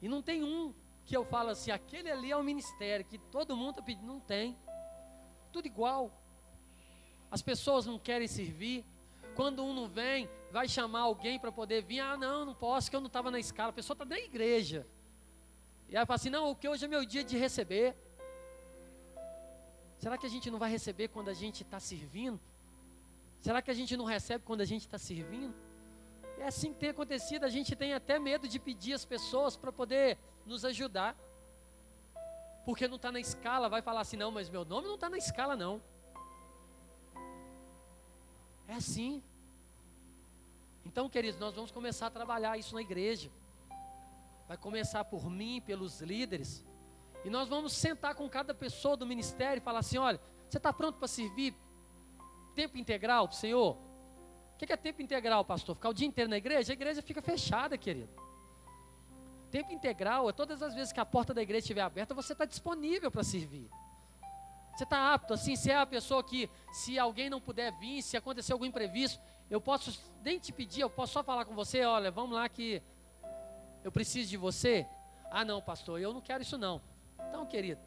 E não tem um que eu falo assim, aquele ali é o ministério, que todo mundo está pedindo. Não tem. Tudo igual. As pessoas não querem servir. Quando um não vem, vai chamar alguém para poder vir. Ah, não, não posso, que eu não estava na escala. A pessoa está na igreja. E aí fala assim: não, o que hoje é meu dia de receber. Será que a gente não vai receber quando a gente está servindo? Será que a gente não recebe quando a gente está servindo? É assim que tem acontecido. A gente tem até medo de pedir as pessoas para poder nos ajudar. Porque não está na escala, vai falar assim: não, mas meu nome não está na escala, não. É assim. Então, queridos, nós vamos começar a trabalhar isso na igreja. Vai começar por mim, pelos líderes. E nós vamos sentar com cada pessoa do ministério e falar assim: olha, você está pronto para servir tempo integral para o Senhor? O que é tempo integral, pastor? Ficar o dia inteiro na igreja? A igreja fica fechada, querido. Tempo integral é todas as vezes que a porta da igreja estiver aberta, você está disponível para servir. Você está apto, assim, se é a pessoa que, se alguém não puder vir, se acontecer algum imprevisto, eu posso nem te pedir, eu posso só falar com você, olha, vamos lá que eu preciso de você. Ah, não, pastor, eu não quero isso não. Então, querido,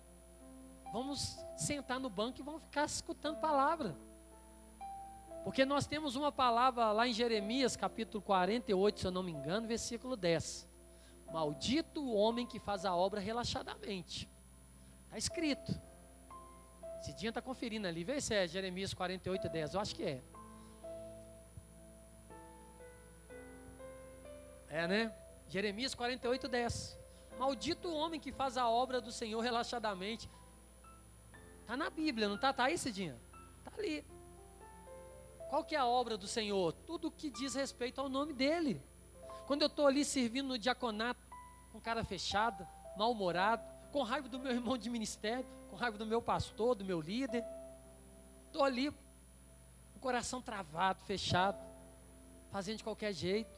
vamos sentar no banco e vamos ficar escutando palavra. Porque nós temos uma palavra lá em Jeremias, capítulo 48, se eu não me engano, versículo 10. Maldito o homem que faz a obra relaxadamente. Está escrito. Cidinha está conferindo ali. Vê se é Jeremias 48, 10. Eu acho que é. É, né? Jeremias 48, 10. Maldito o homem que faz a obra do Senhor relaxadamente. Está na Bíblia, não está? Está aí, Cidinha? Está ali. Qual que é a obra do Senhor? Tudo que diz respeito ao nome dEle. Quando eu estou ali servindo no diaconato, com cara fechada, mal-humorado, com raiva do meu irmão de ministério, com raiva do meu pastor, do meu líder. Estou ali, o coração travado, fechado, fazendo de qualquer jeito.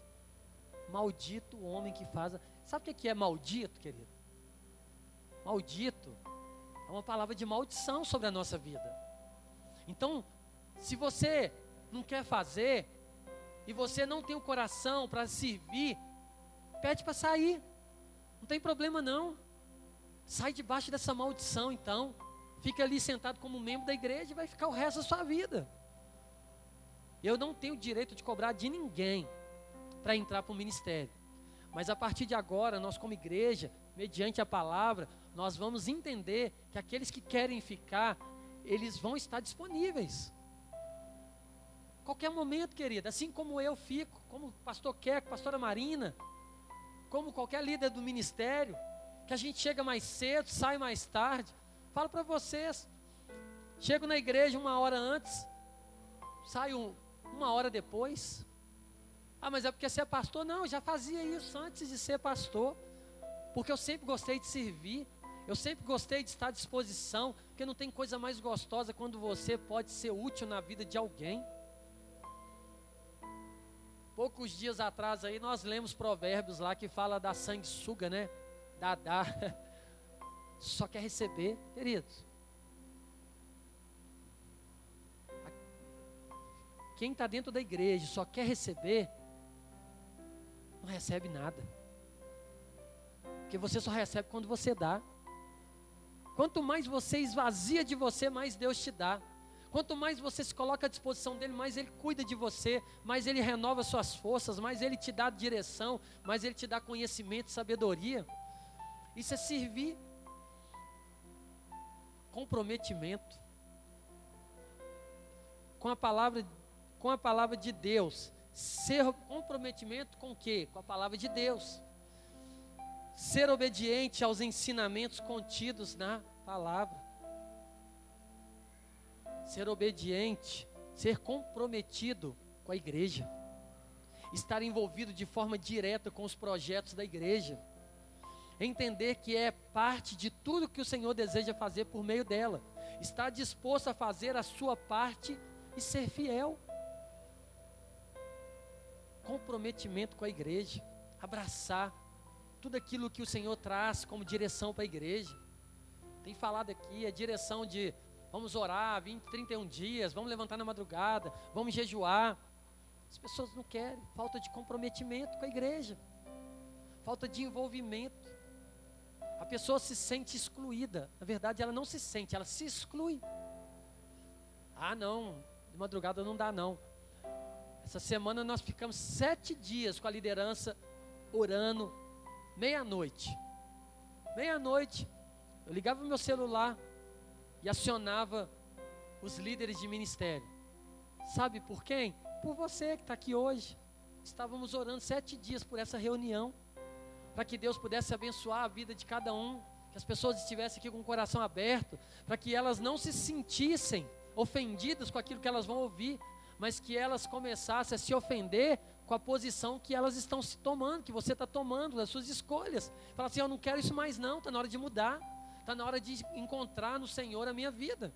Maldito o homem que faz. Sabe o que é maldito, querido? Maldito é uma palavra de maldição sobre a nossa vida. Então, se você não quer fazer, e você não tem o coração para servir, pede para sair. Não tem problema não. Sai debaixo dessa maldição, então. Fica ali sentado como membro da igreja e vai ficar o resto da sua vida. Eu não tenho direito de cobrar de ninguém para entrar para o ministério. Mas a partir de agora, nós como igreja, mediante a palavra, nós vamos entender que aqueles que querem ficar, eles vão estar disponíveis. Qualquer momento, querida, assim como eu fico, como o pastor Queco, pastora Marina, como qualquer líder do ministério, que a gente chega mais cedo, sai mais tarde. Falo para vocês, chego na igreja uma hora antes, saio uma hora depois. Ah, mas é porque você é pastor? Não, eu já fazia isso antes de ser pastor. Porque eu sempre gostei de servir, eu sempre gostei de estar à disposição, porque não tem coisa mais gostosa quando você pode ser útil na vida de alguém. Poucos dias atrás aí nós lemos provérbios lá que fala da sanguessuga, né? dar, dar, só quer receber, queridos. Quem está dentro da igreja só quer receber, não recebe nada. Porque você só recebe quando você dá. Quanto mais você esvazia de você, mais Deus te dá. Quanto mais você se coloca à disposição dele, mais ele cuida de você, mais ele renova suas forças, mais ele te dá direção, mais ele te dá conhecimento sabedoria. Isso é servir. Comprometimento. com a palavra, com a palavra de Deus. Ser comprometimento com o quê? Com a palavra de Deus. Ser obediente aos ensinamentos contidos na palavra. Ser obediente, ser comprometido com a igreja. Estar envolvido de forma direta com os projetos da igreja entender que é parte de tudo que o Senhor deseja fazer por meio dela, está disposto a fazer a sua parte e ser fiel. Comprometimento com a igreja, abraçar tudo aquilo que o Senhor traz como direção para a igreja. Tem falado aqui a direção de vamos orar 20, 31 dias, vamos levantar na madrugada, vamos jejuar. As pessoas não querem, falta de comprometimento com a igreja, falta de envolvimento. A pessoa se sente excluída. Na verdade, ela não se sente, ela se exclui. Ah, não, de madrugada não dá, não. Essa semana nós ficamos sete dias com a liderança orando, meia-noite. Meia-noite, eu ligava o meu celular e acionava os líderes de ministério. Sabe por quem? Por você que está aqui hoje. Estávamos orando sete dias por essa reunião para que Deus pudesse abençoar a vida de cada um, que as pessoas estivessem aqui com o coração aberto, para que elas não se sentissem ofendidas com aquilo que elas vão ouvir, mas que elas começassem a se ofender com a posição que elas estão se tomando, que você está tomando, das suas escolhas. Fala assim: eu não quero isso mais, não, está na hora de mudar, está na hora de encontrar no Senhor a minha vida.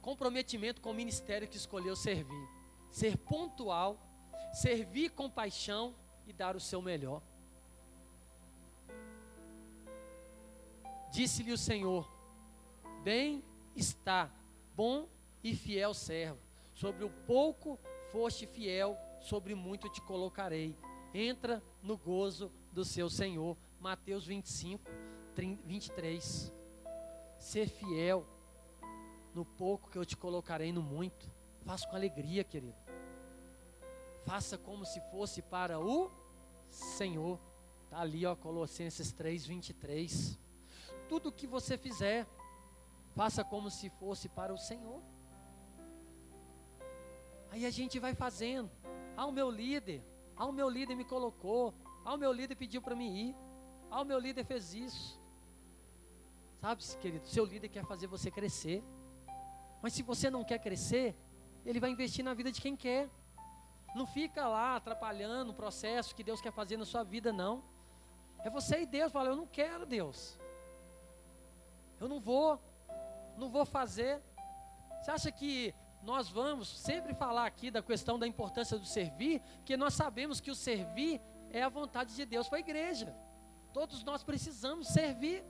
Comprometimento com o ministério que escolheu servir, ser pontual, servir com paixão e dar o seu melhor. Disse-lhe o Senhor: Bem está, bom e fiel servo. Sobre o pouco foste fiel, sobre muito te colocarei. Entra no gozo do seu Senhor. Mateus 25, 23. Ser fiel no pouco que eu te colocarei no muito. Faça com alegria, querido. Faça como se fosse para o Senhor. Está ali, ó, Colossenses 3, 23 tudo que você fizer, faça como se fosse para o Senhor. Aí a gente vai fazendo. Ah, o meu líder, ah, o meu líder me colocou, ah, o meu líder pediu para mim ir, ah, o meu líder fez isso. Sabe, querido, seu líder quer fazer você crescer. Mas se você não quer crescer, ele vai investir na vida de quem quer. Não fica lá atrapalhando o processo que Deus quer fazer na sua vida, não. É você e Deus, fala, eu não quero Deus. Eu não vou, não vou fazer. Você acha que nós vamos sempre falar aqui da questão da importância do servir, porque nós sabemos que o servir é a vontade de Deus para a igreja. Todos nós precisamos servir.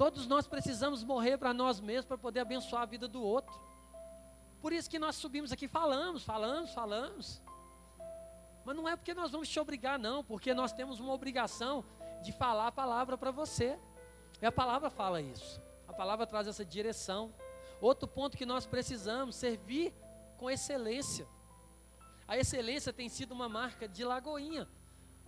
Todos nós precisamos morrer para nós mesmos para poder abençoar a vida do outro. Por isso que nós subimos aqui falamos, falamos, falamos. Mas não é porque nós vamos te obrigar, não, porque nós temos uma obrigação de falar a palavra para você. E a palavra fala isso. A palavra traz essa direção. Outro ponto que nós precisamos, servir com excelência. A excelência tem sido uma marca de Lagoinha.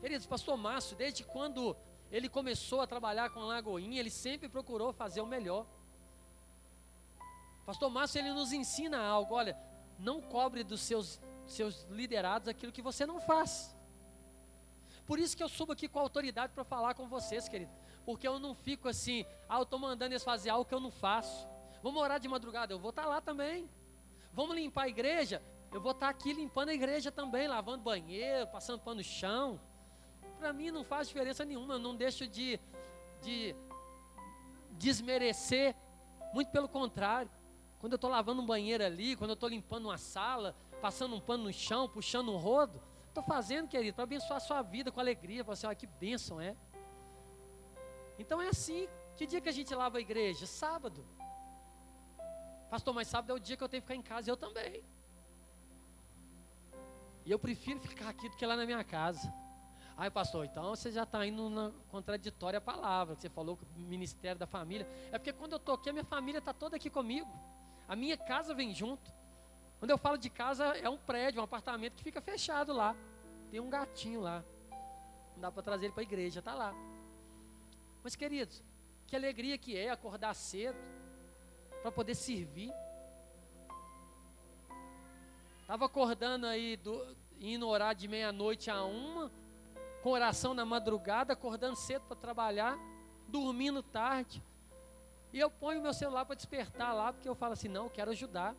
Queridos, pastor Márcio, desde quando ele começou a trabalhar com Lagoinha, ele sempre procurou fazer o melhor. Pastor Márcio, ele nos ensina algo, olha, não cobre dos seus, seus liderados aquilo que você não faz. Por isso que eu subo aqui com autoridade para falar com vocês, querido porque eu não fico assim, ah, eu estou mandando eles fazer algo que eu não faço. Vamos orar de madrugada, eu vou estar tá lá também. Vamos limpar a igreja, eu vou estar tá aqui limpando a igreja também, lavando banheiro, passando pano no chão. Para mim não faz diferença nenhuma, eu não deixo de, de desmerecer, muito pelo contrário. Quando eu estou lavando um banheiro ali, quando eu estou limpando uma sala, passando um pano no chão, puxando um rodo, estou fazendo, querido, para abençoar a sua vida com alegria. Você, olha que bênção é. Então é assim. Que dia que a gente lava a igreja? Sábado. Pastor, mas sábado é o dia que eu tenho que ficar em casa. Eu também. E eu prefiro ficar aqui do que lá na minha casa. Ai, pastor, então você já está indo na contraditória palavra. Você falou que o ministério da família. É porque quando eu estou aqui, a minha família está toda aqui comigo. A minha casa vem junto. Quando eu falo de casa, é um prédio, um apartamento que fica fechado lá. Tem um gatinho lá. Não dá para trazer ele para a igreja, está lá. Mas, queridos, que alegria que é acordar cedo para poder servir. Estava acordando aí, do, indo orar de meia-noite a uma, com oração na madrugada, acordando cedo para trabalhar, dormindo tarde. E eu ponho meu celular para despertar lá, porque eu falo assim: não, eu quero ajudar.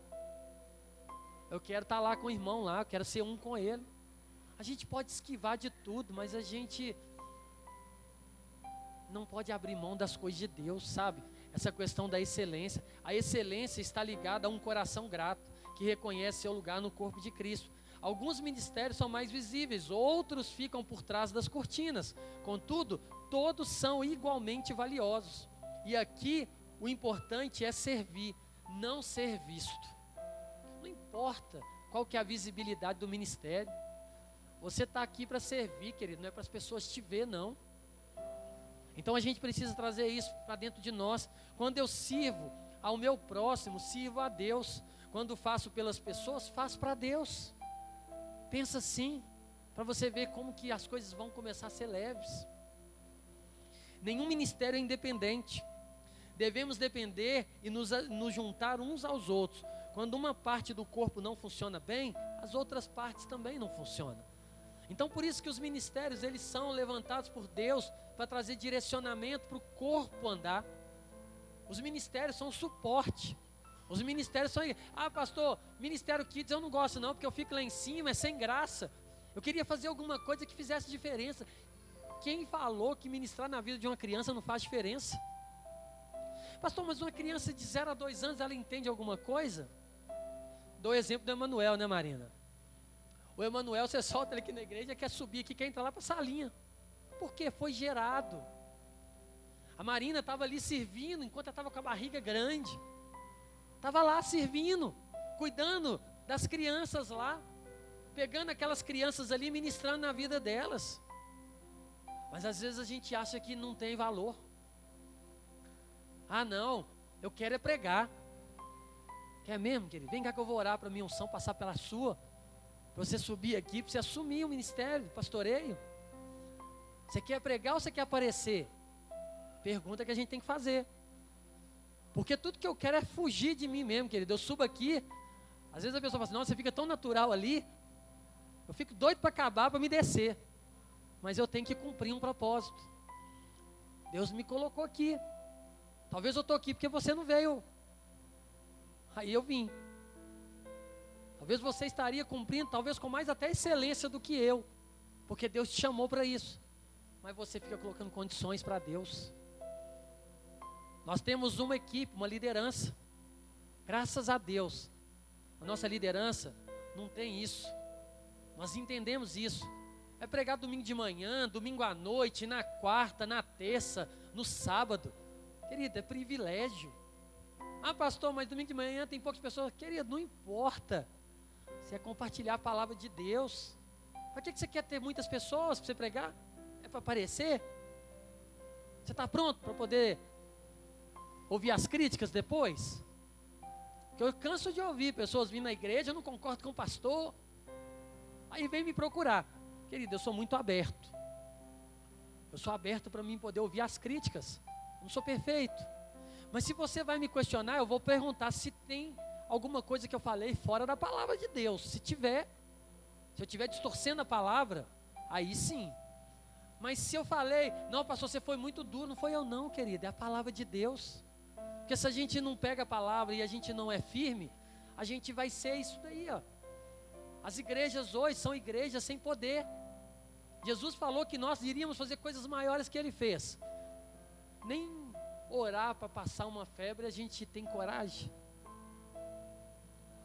Eu quero estar tá lá com o irmão lá, eu quero ser um com ele. A gente pode esquivar de tudo, mas a gente não pode abrir mão das coisas de Deus, sabe? Essa questão da excelência. A excelência está ligada a um coração grato, que reconhece seu lugar no corpo de Cristo. Alguns ministérios são mais visíveis, outros ficam por trás das cortinas. Contudo, todos são igualmente valiosos. E aqui o importante é servir, não ser visto. Não importa qual que é a visibilidade do ministério. Você está aqui para servir, querido, não é para as pessoas te ver, não. Então a gente precisa trazer isso para dentro de nós. Quando eu sirvo ao meu próximo, sirvo a Deus. Quando faço pelas pessoas, faço para Deus. Pensa assim, para você ver como que as coisas vão começar a ser leves. Nenhum ministério é independente. Devemos depender e nos, nos juntar uns aos outros. Quando uma parte do corpo não funciona bem, as outras partes também não funcionam. Então por isso que os ministérios eles são levantados por Deus para trazer direcionamento para o corpo andar. Os ministérios são suporte. Os ministérios são. Ah, pastor, ministério Kids eu não gosto não, porque eu fico lá em cima, é sem graça. Eu queria fazer alguma coisa que fizesse diferença. Quem falou que ministrar na vida de uma criança não faz diferença? Pastor, mas uma criança de 0 a 2 anos, ela entende alguma coisa? Dou exemplo do Emanuel, né, Marina? O Emanuel, você solta ele aqui na igreja, quer subir aqui, quer entrar lá para a salinha. Porque foi gerado. A Marina estava ali servindo, enquanto ela estava com a barriga grande. Estava lá servindo, cuidando das crianças lá. Pegando aquelas crianças ali, ministrando na vida delas. Mas às vezes a gente acha que não tem valor. Ah, não, eu quero é pregar. Quer mesmo, querido? Vem cá que eu vou orar para a minha unção passar pela sua. Para você subir aqui, para você assumir o ministério, o pastoreio. Você quer pregar ou você quer aparecer? Pergunta que a gente tem que fazer. Porque tudo que eu quero é fugir de mim mesmo, querido. Eu subo aqui, às vezes a pessoa fala assim, não, você fica tão natural ali. Eu fico doido para acabar, para me descer. Mas eu tenho que cumprir um propósito. Deus me colocou aqui. Talvez eu estou aqui porque você não veio. Aí eu vim. Talvez você estaria cumprindo, talvez com mais até excelência do que eu, porque Deus te chamou para isso. Mas você fica colocando condições para Deus. Nós temos uma equipe, uma liderança. Graças a Deus, a nossa liderança não tem isso. Nós entendemos isso. É pregar domingo de manhã, domingo à noite, na quarta, na terça, no sábado. Querido, é privilégio. Ah, pastor, mas domingo de manhã tem poucas pessoas. Querido, não importa. Você é compartilhar a palavra de Deus. Para que você quer ter muitas pessoas para você pregar? É para aparecer? Você está pronto para poder ouvir as críticas depois? Porque eu canso de ouvir pessoas vindo na igreja, eu não concordo com o pastor. Aí vem me procurar. Querido, eu sou muito aberto. Eu sou aberto para mim poder ouvir as críticas. Eu não sou perfeito. Mas se você vai me questionar, eu vou perguntar se tem alguma coisa que eu falei fora da palavra de Deus. Se tiver, se eu estiver distorcendo a palavra, aí sim. Mas se eu falei, não, pastor, você foi muito duro, não foi eu não, querido, é a palavra de Deus. Porque se a gente não pega a palavra e a gente não é firme, a gente vai ser isso daí, ó. As igrejas hoje são igrejas sem poder. Jesus falou que nós iríamos fazer coisas maiores que ele fez. Nem orar para passar uma febre a gente tem coragem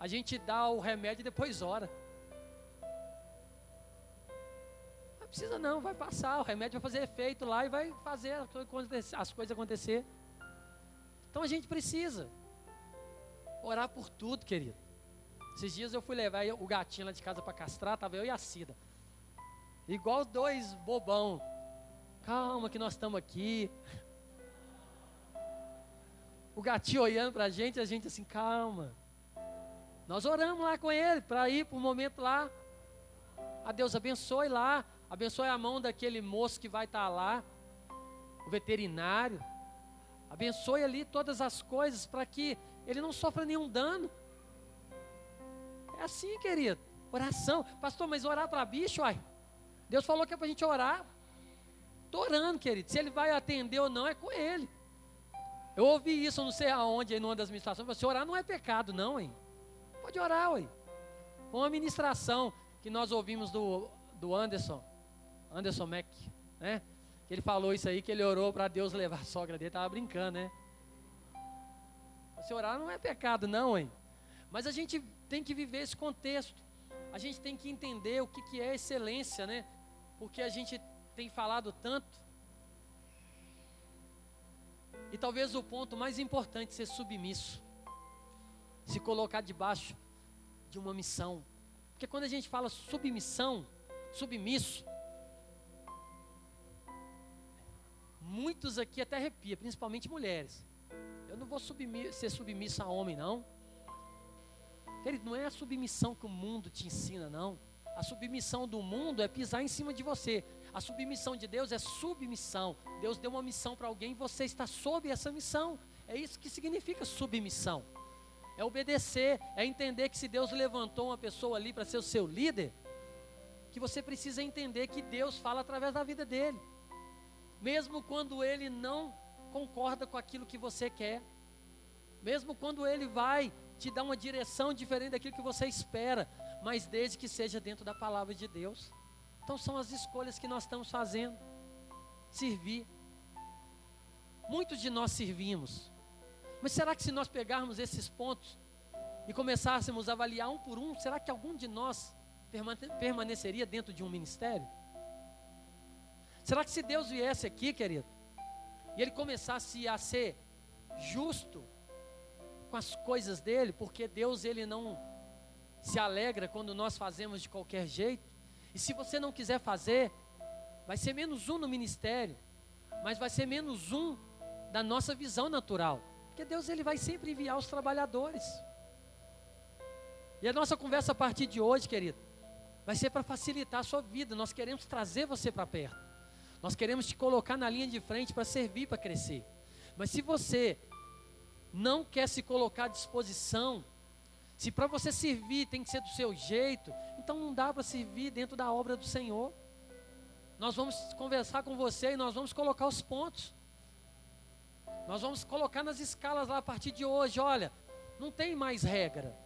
a gente dá o remédio e depois ora. Não precisa não, vai passar, o remédio vai fazer efeito lá e vai fazer as coisas acontecer. Então a gente precisa orar por tudo, querido. Esses dias eu fui levar o gatinho lá de casa para castrar, tava eu e a Cida. Igual dois bobão. Calma que nós estamos aqui. O gatinho olhando para a gente, a gente assim, calma. Nós oramos lá com ele para ir para o momento lá. A Deus abençoe lá, abençoe a mão daquele moço que vai estar tá lá, o veterinário. Abençoe ali todas as coisas para que ele não sofra nenhum dano. É assim, querido. Oração. Pastor, mas orar para bicho, ai. Deus falou que é para a gente orar. Estou orando, querido. Se ele vai atender ou não, é com ele. Eu ouvi isso, não sei aonde, em uma das ministrações. Você orar não é pecado, não, hein? Pode orar, ué. Uma ministração que nós ouvimos do, do Anderson, Anderson Mack, né? Que ele falou isso aí, que ele orou para Deus levar a sogra dele, estava brincando, né? Você orar não é pecado, não, hein? Mas a gente tem que viver esse contexto. A gente tem que entender o que, que é excelência, né? Porque a gente tem falado tanto. E talvez o ponto mais importante ser submisso. Se colocar debaixo de uma missão. Porque quando a gente fala submissão, submisso, muitos aqui até arrepia, principalmente mulheres. Eu não vou submi ser submisso a homem, não. Querido, não é a submissão que o mundo te ensina, não. A submissão do mundo é pisar em cima de você. A submissão de Deus é submissão. Deus deu uma missão para alguém e você está sob essa missão. É isso que significa submissão. É obedecer, é entender que se Deus levantou uma pessoa ali para ser o seu líder, que você precisa entender que Deus fala através da vida dele. Mesmo quando ele não concorda com aquilo que você quer. Mesmo quando ele vai te dar uma direção diferente daquilo que você espera, mas desde que seja dentro da palavra de Deus. Então são as escolhas que nós estamos fazendo. Servir. Muitos de nós servimos. Mas será que se nós pegarmos esses pontos e começássemos a avaliar um por um, será que algum de nós permaneceria dentro de um ministério? Será que se Deus viesse aqui, querido, e ele começasse a ser justo com as coisas dele, porque Deus ele não se alegra quando nós fazemos de qualquer jeito. E se você não quiser fazer, vai ser menos um no ministério, mas vai ser menos um da nossa visão natural, porque Deus ele vai sempre enviar os trabalhadores. E a nossa conversa a partir de hoje, querido, vai ser para facilitar a sua vida. Nós queremos trazer você para perto. Nós queremos te colocar na linha de frente para servir, para crescer. Mas se você não quer se colocar à disposição, se para você servir tem que ser do seu jeito, então não dá para servir dentro da obra do Senhor. Nós vamos conversar com você e nós vamos colocar os pontos. Nós vamos colocar nas escalas lá a partir de hoje. Olha, não tem mais regra.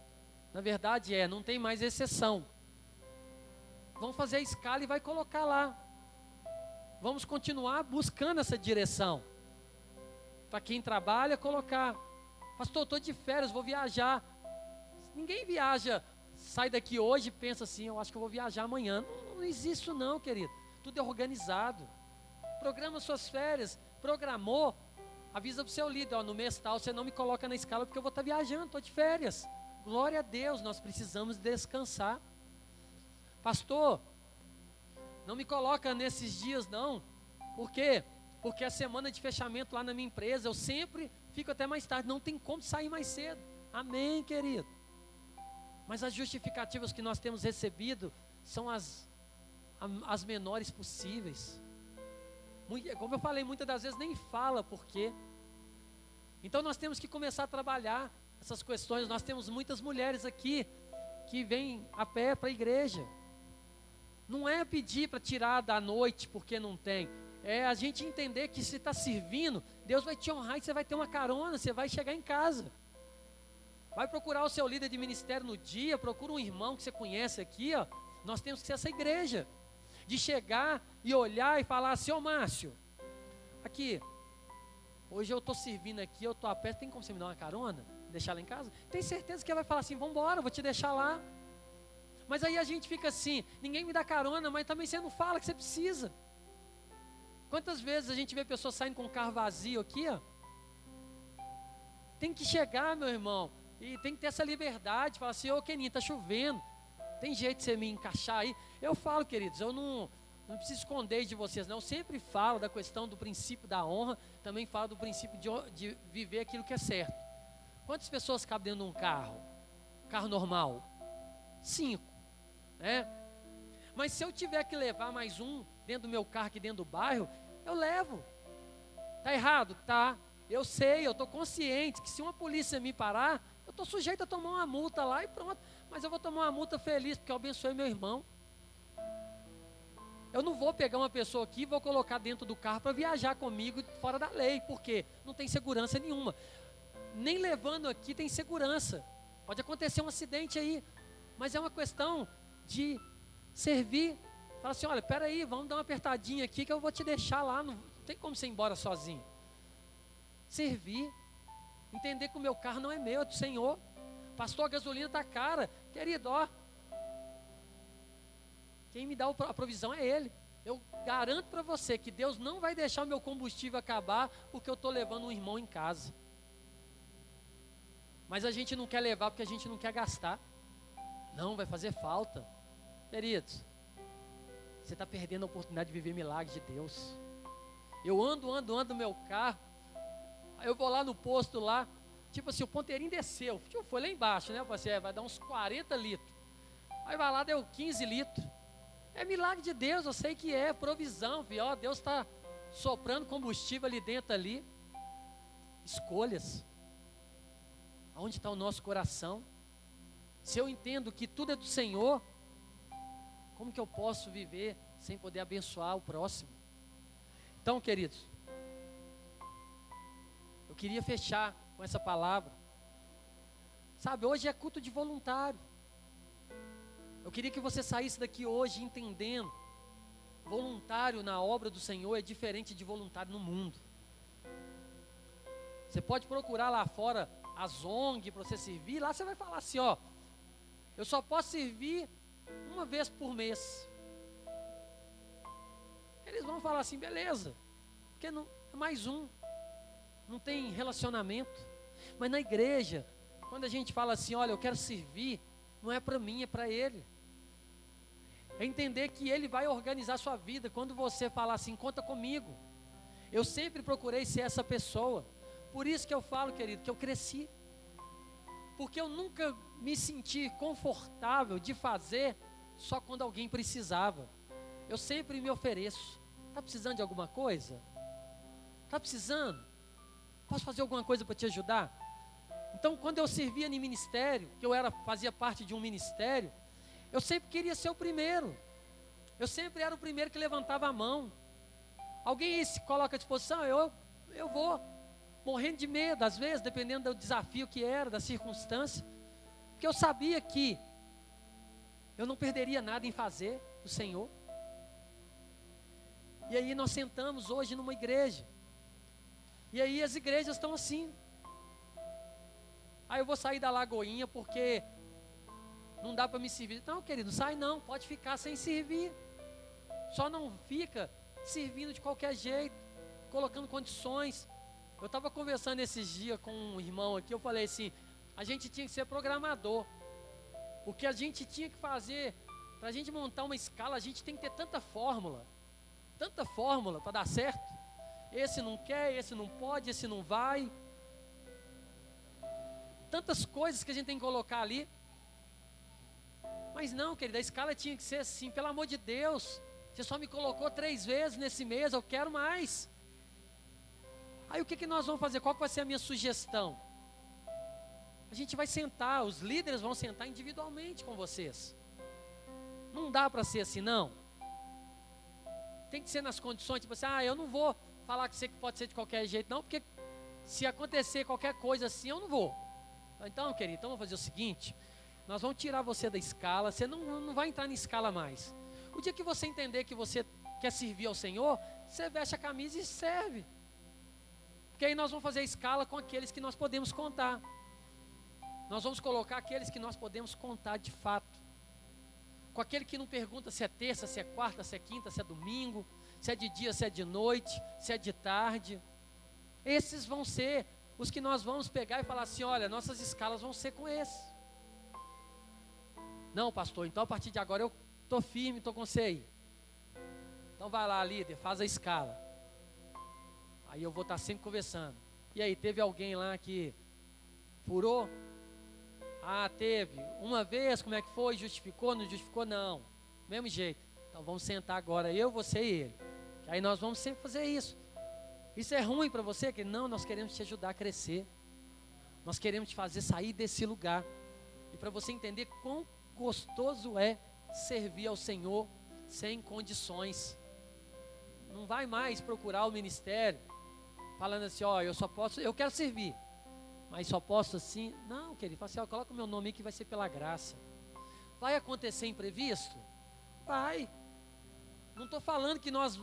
Na verdade é, não tem mais exceção. Vamos fazer a escala e vai colocar lá vamos continuar buscando essa direção. Para quem trabalha, colocar. Pastor, estou de férias, vou viajar. Ninguém viaja, sai daqui hoje e pensa assim, eu acho que eu vou viajar amanhã. Não, não existe isso não, querido. Tudo é organizado. Programa suas férias. Programou, avisa para o seu líder, ó, no mês tal, você não me coloca na escala porque eu vou estar tá viajando, estou de férias. Glória a Deus, nós precisamos descansar. Pastor, não me coloca nesses dias, não. Por quê? Porque a semana de fechamento lá na minha empresa, eu sempre fico até mais tarde. Não tem como sair mais cedo. Amém, querido. Mas as justificativas que nós temos recebido são as, as menores possíveis. Como eu falei, muitas das vezes nem fala por quê. Então nós temos que começar a trabalhar essas questões. Nós temos muitas mulheres aqui que vêm a pé para a igreja. Não é pedir para tirar da noite porque não tem. É a gente entender que se está servindo, Deus vai te honrar e você vai ter uma carona, você vai chegar em casa. Vai procurar o seu líder de ministério no dia, procura um irmão que você conhece aqui, ó. Nós temos que ser essa igreja. De chegar e olhar e falar assim, ô Márcio, aqui, hoje eu estou servindo aqui, eu estou a pé, tem como você me dar uma carona? Deixar lá em casa? Tem certeza que ele vai falar assim, vamos embora, vou te deixar lá. Mas aí a gente fica assim, ninguém me dá carona, mas também você não fala que você precisa. Quantas vezes a gente vê pessoas saindo com o carro vazio aqui, ó? Tem que chegar, meu irmão, e tem que ter essa liberdade, falar assim, ô Keninho, tá chovendo, tem jeito de você me encaixar aí? Eu falo, queridos, eu não, não preciso esconder de vocês, não. Eu sempre falo da questão do princípio da honra, também falo do princípio de, de viver aquilo que é certo. Quantas pessoas cabem dentro de um carro? Carro normal? Cinco né? Mas se eu tiver que levar mais um dentro do meu carro aqui dentro do bairro, eu levo. Tá errado? Tá. Eu sei, eu estou consciente que se uma polícia me parar, eu estou sujeito a tomar uma multa lá e pronto. Mas eu vou tomar uma multa feliz porque eu abençoei meu irmão. Eu não vou pegar uma pessoa aqui e vou colocar dentro do carro para viajar comigo fora da lei, porque não tem segurança nenhuma. Nem levando aqui tem segurança. Pode acontecer um acidente aí, mas é uma questão de servir. Fala assim: olha, peraí, vamos dar uma apertadinha aqui que eu vou te deixar lá. Não tem como você ir embora sozinho. Servir. Entender que o meu carro não é meu, é do Senhor. Pastor, a gasolina está cara. Querido, ó, quem me dá a provisão é Ele. Eu garanto para você que Deus não vai deixar o meu combustível acabar porque eu estou levando um irmão em casa. Mas a gente não quer levar porque a gente não quer gastar. Não, vai fazer falta. Queridos, você está perdendo a oportunidade de viver milagres de Deus. Eu ando, ando, ando no meu carro. Eu vou lá no posto lá. Tipo assim, o ponteirinho desceu. Tipo, foi lá embaixo, né? Eu falei assim, é, vai dar uns 40 litros. Aí vai lá, deu 15 litros. É milagre de Deus, eu sei que é provisão, viu? Deus está soprando combustível ali dentro ali. Escolhas. Aonde está o nosso coração? Se eu entendo que tudo é do Senhor, como que eu posso viver sem poder abençoar o próximo? Então, queridos, eu queria fechar com essa palavra. Sabe, hoje é culto de voluntário. Eu queria que você saísse daqui hoje entendendo: voluntário na obra do Senhor é diferente de voluntário no mundo. Você pode procurar lá fora as ONG para você servir, lá você vai falar assim: ó, eu só posso servir uma vez por mês. Eles vão falar assim: beleza, porque não, é mais um, não tem relacionamento. Mas na igreja, quando a gente fala assim: olha, eu quero servir, não é para mim, é para ele. É entender que Ele vai organizar a sua vida. Quando você falar assim, conta comigo. Eu sempre procurei ser essa pessoa. Por isso que eu falo, querido, que eu cresci. Porque eu nunca me senti confortável de fazer só quando alguém precisava. Eu sempre me ofereço. Está precisando de alguma coisa? Está precisando? Posso fazer alguma coisa para te ajudar? Então, quando eu servia no ministério, que eu era, fazia parte de um ministério, eu sempre queria ser o primeiro. Eu sempre era o primeiro que levantava a mão. Alguém se coloca à disposição, eu, eu vou. Morrendo de medo, às vezes, dependendo do desafio que era, da circunstância. Porque eu sabia que eu não perderia nada em fazer o Senhor. E aí nós sentamos hoje numa igreja. E aí as igrejas estão assim. Aí eu vou sair da Lagoinha porque não dá para me servir. Não, querido, sai não, pode ficar sem servir. Só não fica servindo de qualquer jeito, colocando condições. Eu estava conversando esses dias com um irmão aqui, eu falei assim, a gente tinha que ser programador. O que a gente tinha que fazer, para a gente montar uma escala, a gente tem que ter tanta fórmula. Tanta fórmula para dar certo. Esse não quer, esse não pode, esse não vai. Tantas coisas que a gente tem que colocar ali. Mas não, querida, a escala tinha que ser assim, pelo amor de Deus. Você só me colocou três vezes nesse mês, eu quero mais. Aí o que, que nós vamos fazer? Qual vai ser a minha sugestão? A gente vai sentar, os líderes vão sentar individualmente com vocês. Não dá para ser assim, não. Tem que ser nas condições, tipo assim, ah, eu não vou falar que você pode ser de qualquer jeito, não, porque se acontecer qualquer coisa assim, eu não vou. Então, querido, então vamos fazer o seguinte: nós vamos tirar você da escala, você não, não vai entrar na escala mais. O dia que você entender que você quer servir ao Senhor, você veste a camisa e serve. Porque aí nós vamos fazer a escala com aqueles que nós podemos contar. Nós vamos colocar aqueles que nós podemos contar de fato. Com aquele que não pergunta se é terça, se é quarta, se é quinta, se é domingo, se é de dia, se é de noite, se é de tarde. Esses vão ser os que nós vamos pegar e falar assim: olha, nossas escalas vão ser com esses. Não, pastor, então a partir de agora eu estou firme, estou com você aí. Então vai lá, líder, faz a escala. Aí eu vou estar tá sempre conversando. E aí, teve alguém lá que furou? Ah, teve. Uma vez, como é que foi? Justificou? Não justificou? Não. Mesmo jeito. Então vamos sentar agora, eu, você e ele. Aí nós vamos sempre fazer isso. Isso é ruim para você? Que não, nós queremos te ajudar a crescer. Nós queremos te fazer sair desse lugar para você entender quão gostoso é servir ao Senhor sem condições. Não vai mais procurar o ministério falando assim, ó, eu só posso, eu quero servir, mas só posso assim. Não, querido, fala assim, ó, coloca o meu nome aí que vai ser pela graça. Vai acontecer imprevisto? Vai. Não estou falando que nós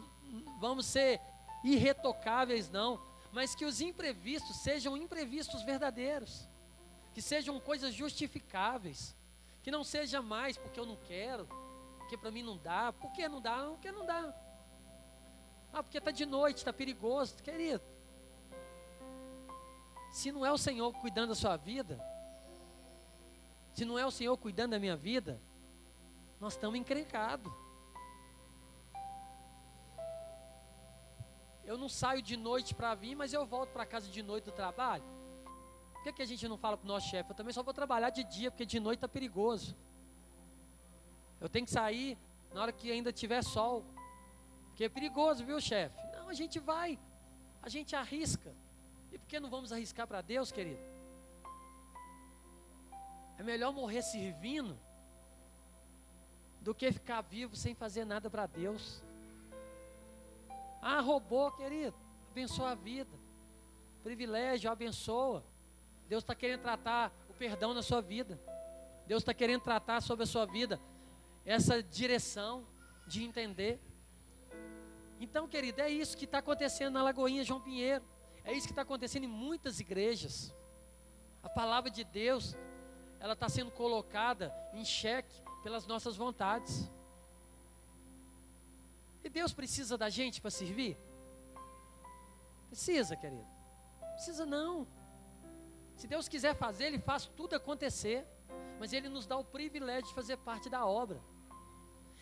vamos ser irretocáveis, não, mas que os imprevistos sejam imprevistos verdadeiros, que sejam coisas justificáveis, que não seja mais porque eu não quero, porque para mim não dá, por que não dá? Porque não dá. Ah, porque está de noite, está perigoso, querido. Se não é o Senhor cuidando da sua vida, se não é o Senhor cuidando da minha vida, nós estamos encrencados. Eu não saio de noite para vir, mas eu volto para casa de noite do trabalho. Por que, que a gente não fala para o nosso chefe? Eu também só vou trabalhar de dia, porque de noite está perigoso. Eu tenho que sair na hora que ainda tiver sol. Porque é perigoso, viu, chefe? Não, a gente vai. A gente arrisca. E por que não vamos arriscar para Deus, querido? É melhor morrer servindo do que ficar vivo sem fazer nada para Deus. Ah, roubou, querido. Abençoa a vida. Privilégio, abençoa. Deus está querendo tratar o perdão na sua vida. Deus está querendo tratar sobre a sua vida essa direção de entender. Então, querido, é isso que está acontecendo na Lagoinha João Pinheiro. É isso que está acontecendo em muitas igrejas. A palavra de Deus, ela está sendo colocada em xeque pelas nossas vontades. E Deus precisa da gente para servir? Precisa, querido. Precisa não. Se Deus quiser fazer, Ele faz tudo acontecer. Mas Ele nos dá o privilégio de fazer parte da obra.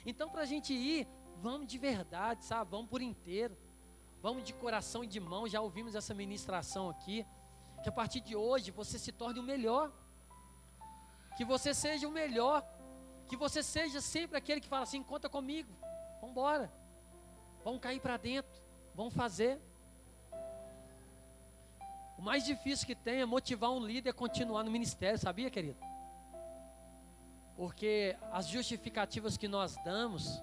Então, para a gente ir, vamos de verdade, sabe? Vamos por inteiro. Vamos de coração e de mão. Já ouvimos essa ministração aqui. Que a partir de hoje você se torne o melhor. Que você seja o melhor. Que você seja sempre aquele que fala assim: conta comigo. Vamos embora. Vamos cair para dentro. Vamos fazer. O mais difícil que tem é motivar um líder a continuar no ministério, sabia, querido? Porque as justificativas que nós damos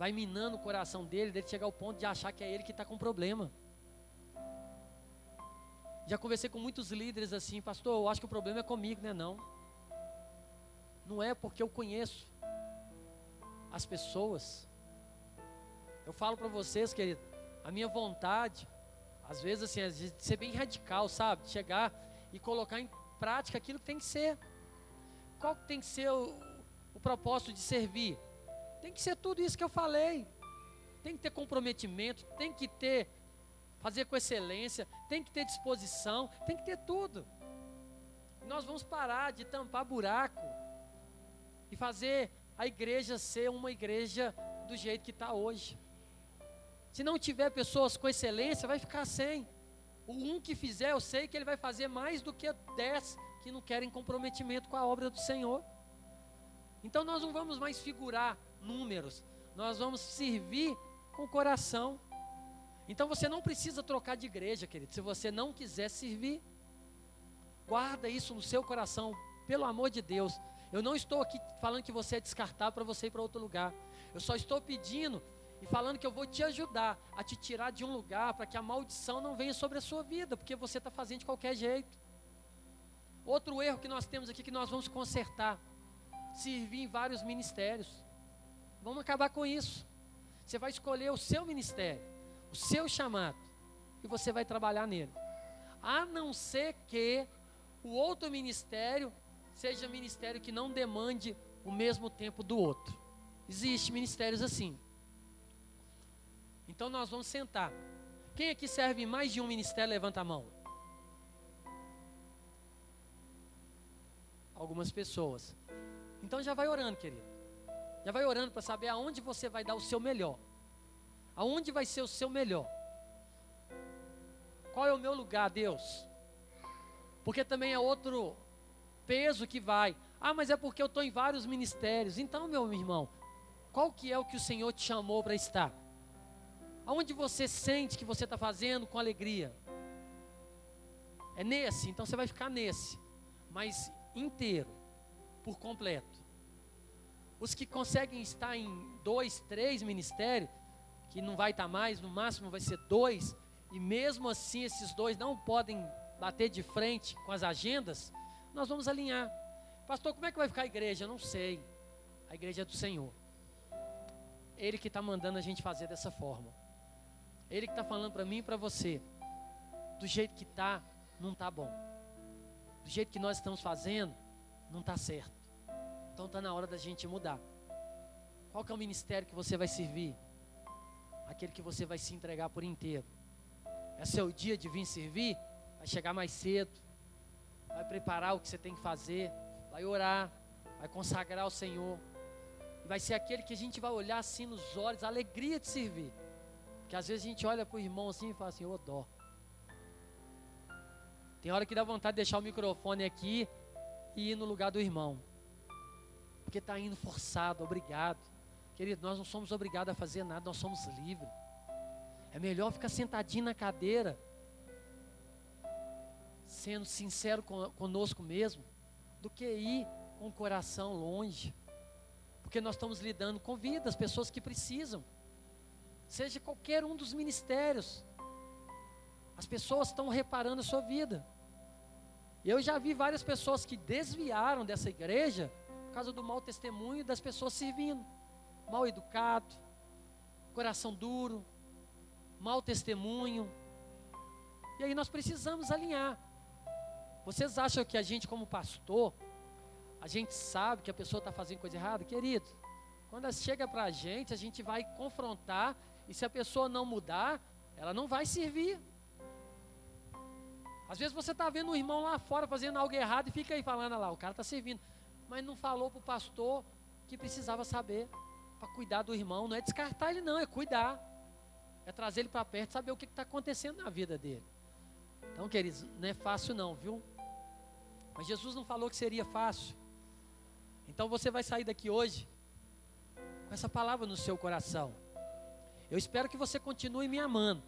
vai minando o coração dele, dele chegar ao ponto de achar que é ele que está com problema. Já conversei com muitos líderes assim, pastor, eu acho que o problema é comigo, né? Não. Não é porque eu conheço as pessoas. Eu falo para vocês, querido, a minha vontade, às vezes assim, de ser bem radical, sabe? De chegar e colocar em prática aquilo que tem que ser. Qual que tem que ser o, o propósito de servir? Tem que ser tudo isso que eu falei. Tem que ter comprometimento, tem que ter fazer com excelência, tem que ter disposição, tem que ter tudo. Nós vamos parar de tampar buraco e fazer a igreja ser uma igreja do jeito que está hoje. Se não tiver pessoas com excelência, vai ficar sem. O um que fizer, eu sei que ele vai fazer mais do que dez que não querem comprometimento com a obra do Senhor. Então nós não vamos mais figurar números, nós vamos servir com o coração. Então você não precisa trocar de igreja, querido, se você não quiser servir. Guarda isso no seu coração, pelo amor de Deus. Eu não estou aqui falando que você é descartável para você ir para outro lugar. Eu só estou pedindo e falando que eu vou te ajudar a te tirar de um lugar para que a maldição não venha sobre a sua vida, porque você está fazendo de qualquer jeito. Outro erro que nós temos aqui que nós vamos consertar: servir em vários ministérios. Vamos acabar com isso. Você vai escolher o seu ministério, o seu chamado, e você vai trabalhar nele. A não ser que o outro ministério seja ministério que não demande o mesmo tempo do outro. Existem ministérios assim. Então nós vamos sentar. Quem aqui serve mais de um ministério, levanta a mão. Algumas pessoas. Então já vai orando, querido. Já vai orando para saber aonde você vai dar o seu melhor. Aonde vai ser o seu melhor. Qual é o meu lugar, Deus? Porque também é outro peso que vai. Ah, mas é porque eu estou em vários ministérios. Então, meu irmão, qual que é o que o Senhor te chamou para estar? Aonde você sente que você está fazendo com alegria? É nesse, então você vai ficar nesse. Mas inteiro, por completo. Os que conseguem estar em dois, três ministérios, que não vai estar mais, no máximo vai ser dois, e mesmo assim esses dois não podem bater de frente com as agendas, nós vamos alinhar. Pastor, como é que vai ficar a igreja? Eu não sei. A igreja é do Senhor. Ele que está mandando a gente fazer dessa forma. Ele que está falando para mim e para você. Do jeito que está, não está bom. Do jeito que nós estamos fazendo, não está certo. Então está na hora da gente mudar. Qual que é o ministério que você vai servir? Aquele que você vai se entregar por inteiro. É seu dia de vir servir? Vai chegar mais cedo. Vai preparar o que você tem que fazer. Vai orar. Vai consagrar ao Senhor vai ser aquele que a gente vai olhar assim nos olhos, a alegria de servir. Porque às vezes a gente olha para o irmão assim e fala assim, ô dó. Tem hora que dá vontade de deixar o microfone aqui e ir no lugar do irmão. Porque está indo forçado, obrigado. Querido, nós não somos obrigados a fazer nada, nós somos livres. É melhor ficar sentadinho na cadeira, sendo sincero conosco mesmo, do que ir com o coração longe. Porque nós estamos lidando com vidas, pessoas que precisam. Seja qualquer um dos ministérios. As pessoas estão reparando a sua vida. Eu já vi várias pessoas que desviaram dessa igreja por causa do mau testemunho das pessoas servindo. Mal educado, coração duro, mau testemunho. E aí nós precisamos alinhar. Vocês acham que a gente, como pastor, a gente sabe que a pessoa está fazendo coisa errada, querido. Quando ela chega para a gente, a gente vai confrontar, e se a pessoa não mudar, ela não vai servir. Às vezes você está vendo um irmão lá fora fazendo algo errado e fica aí falando lá, o cara está servindo, mas não falou para o pastor que precisava saber para cuidar do irmão. Não é descartar ele, não, é cuidar, é trazer ele para perto, saber o que está acontecendo na vida dele. Então, queridos, não é fácil não, viu? Mas Jesus não falou que seria fácil. Então você vai sair daqui hoje com essa palavra no seu coração. Eu espero que você continue me amando.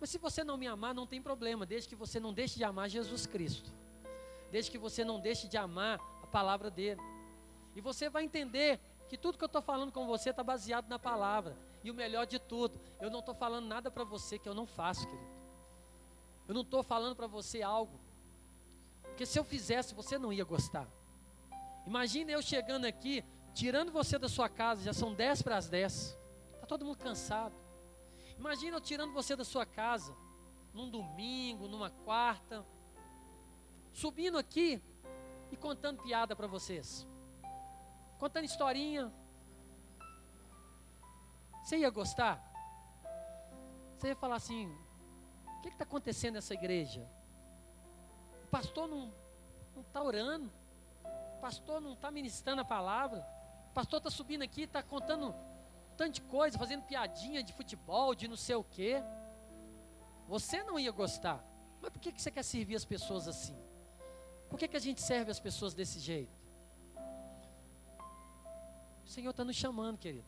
Mas se você não me amar, não tem problema, desde que você não deixe de amar Jesus Cristo. Desde que você não deixe de amar palavra dele. E você vai entender que tudo que eu estou falando com você está baseado na palavra. E o melhor de tudo, eu não estou falando nada para você que eu não faço, querido. Eu não estou falando para você algo. Porque se eu fizesse, você não ia gostar. Imagina eu chegando aqui, tirando você da sua casa, já são 10 para as 10. Está todo mundo cansado. Imagina eu tirando você da sua casa, num domingo, numa quarta, subindo aqui e contando piada para vocês. Contando historinha. Você ia gostar? Você ia falar assim: o que está acontecendo nessa igreja? O pastor não está orando pastor não está ministrando a palavra, o pastor está subindo aqui, está contando tanto de coisa, fazendo piadinha de futebol, de não sei o quê. Você não ia gostar. Mas por que, que você quer servir as pessoas assim? Por que, que a gente serve as pessoas desse jeito? O Senhor está nos chamando, querido.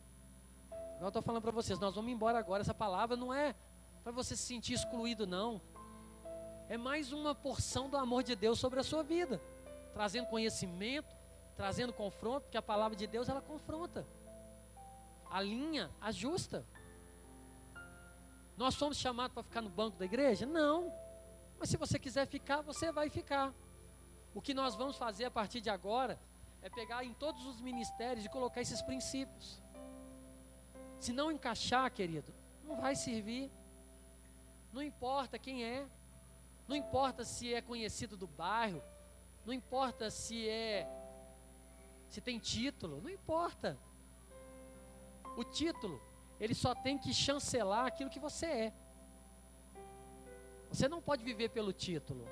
Eu estou falando para vocês, nós vamos embora agora. Essa palavra não é para você se sentir excluído, não. É mais uma porção do amor de Deus sobre a sua vida trazendo conhecimento, trazendo confronto, porque a palavra de Deus ela confronta, alinha, ajusta. Nós somos chamados para ficar no banco da igreja? Não. Mas se você quiser ficar, você vai ficar. O que nós vamos fazer a partir de agora é pegar em todos os ministérios e colocar esses princípios. Se não encaixar, querido, não vai servir. Não importa quem é, não importa se é conhecido do bairro, não importa se é se tem título, não importa. O título, ele só tem que chancelar aquilo que você é. Você não pode viver pelo título.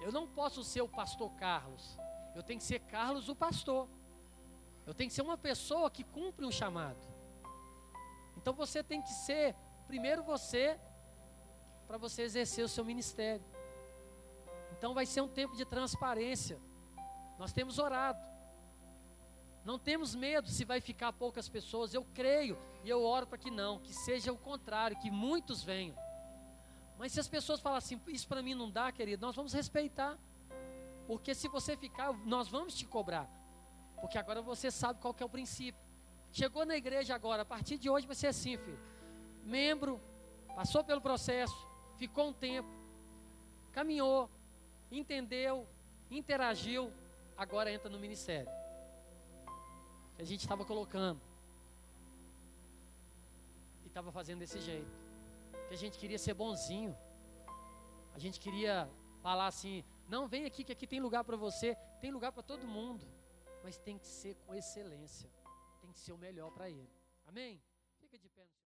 Eu não posso ser o pastor Carlos. Eu tenho que ser Carlos o pastor. Eu tenho que ser uma pessoa que cumpre um chamado. Então você tem que ser primeiro você para você exercer o seu ministério. Então vai ser um tempo de transparência. Nós temos orado. Não temos medo se vai ficar poucas pessoas. Eu creio e eu oro para que não, que seja o contrário, que muitos venham. Mas se as pessoas falam assim, isso para mim não dá, querido, nós vamos respeitar. Porque se você ficar, nós vamos te cobrar. Porque agora você sabe qual é o princípio. Chegou na igreja agora, a partir de hoje vai ser assim, filho. Membro, passou pelo processo, ficou um tempo, caminhou, entendeu, interagiu, agora entra no ministério. A gente estava colocando. E estava fazendo desse jeito. Que a gente queria ser bonzinho. A gente queria falar assim: não, vem aqui que aqui tem lugar para você, tem lugar para todo mundo. Mas tem que ser com excelência. Tem que ser o melhor para ele. Amém?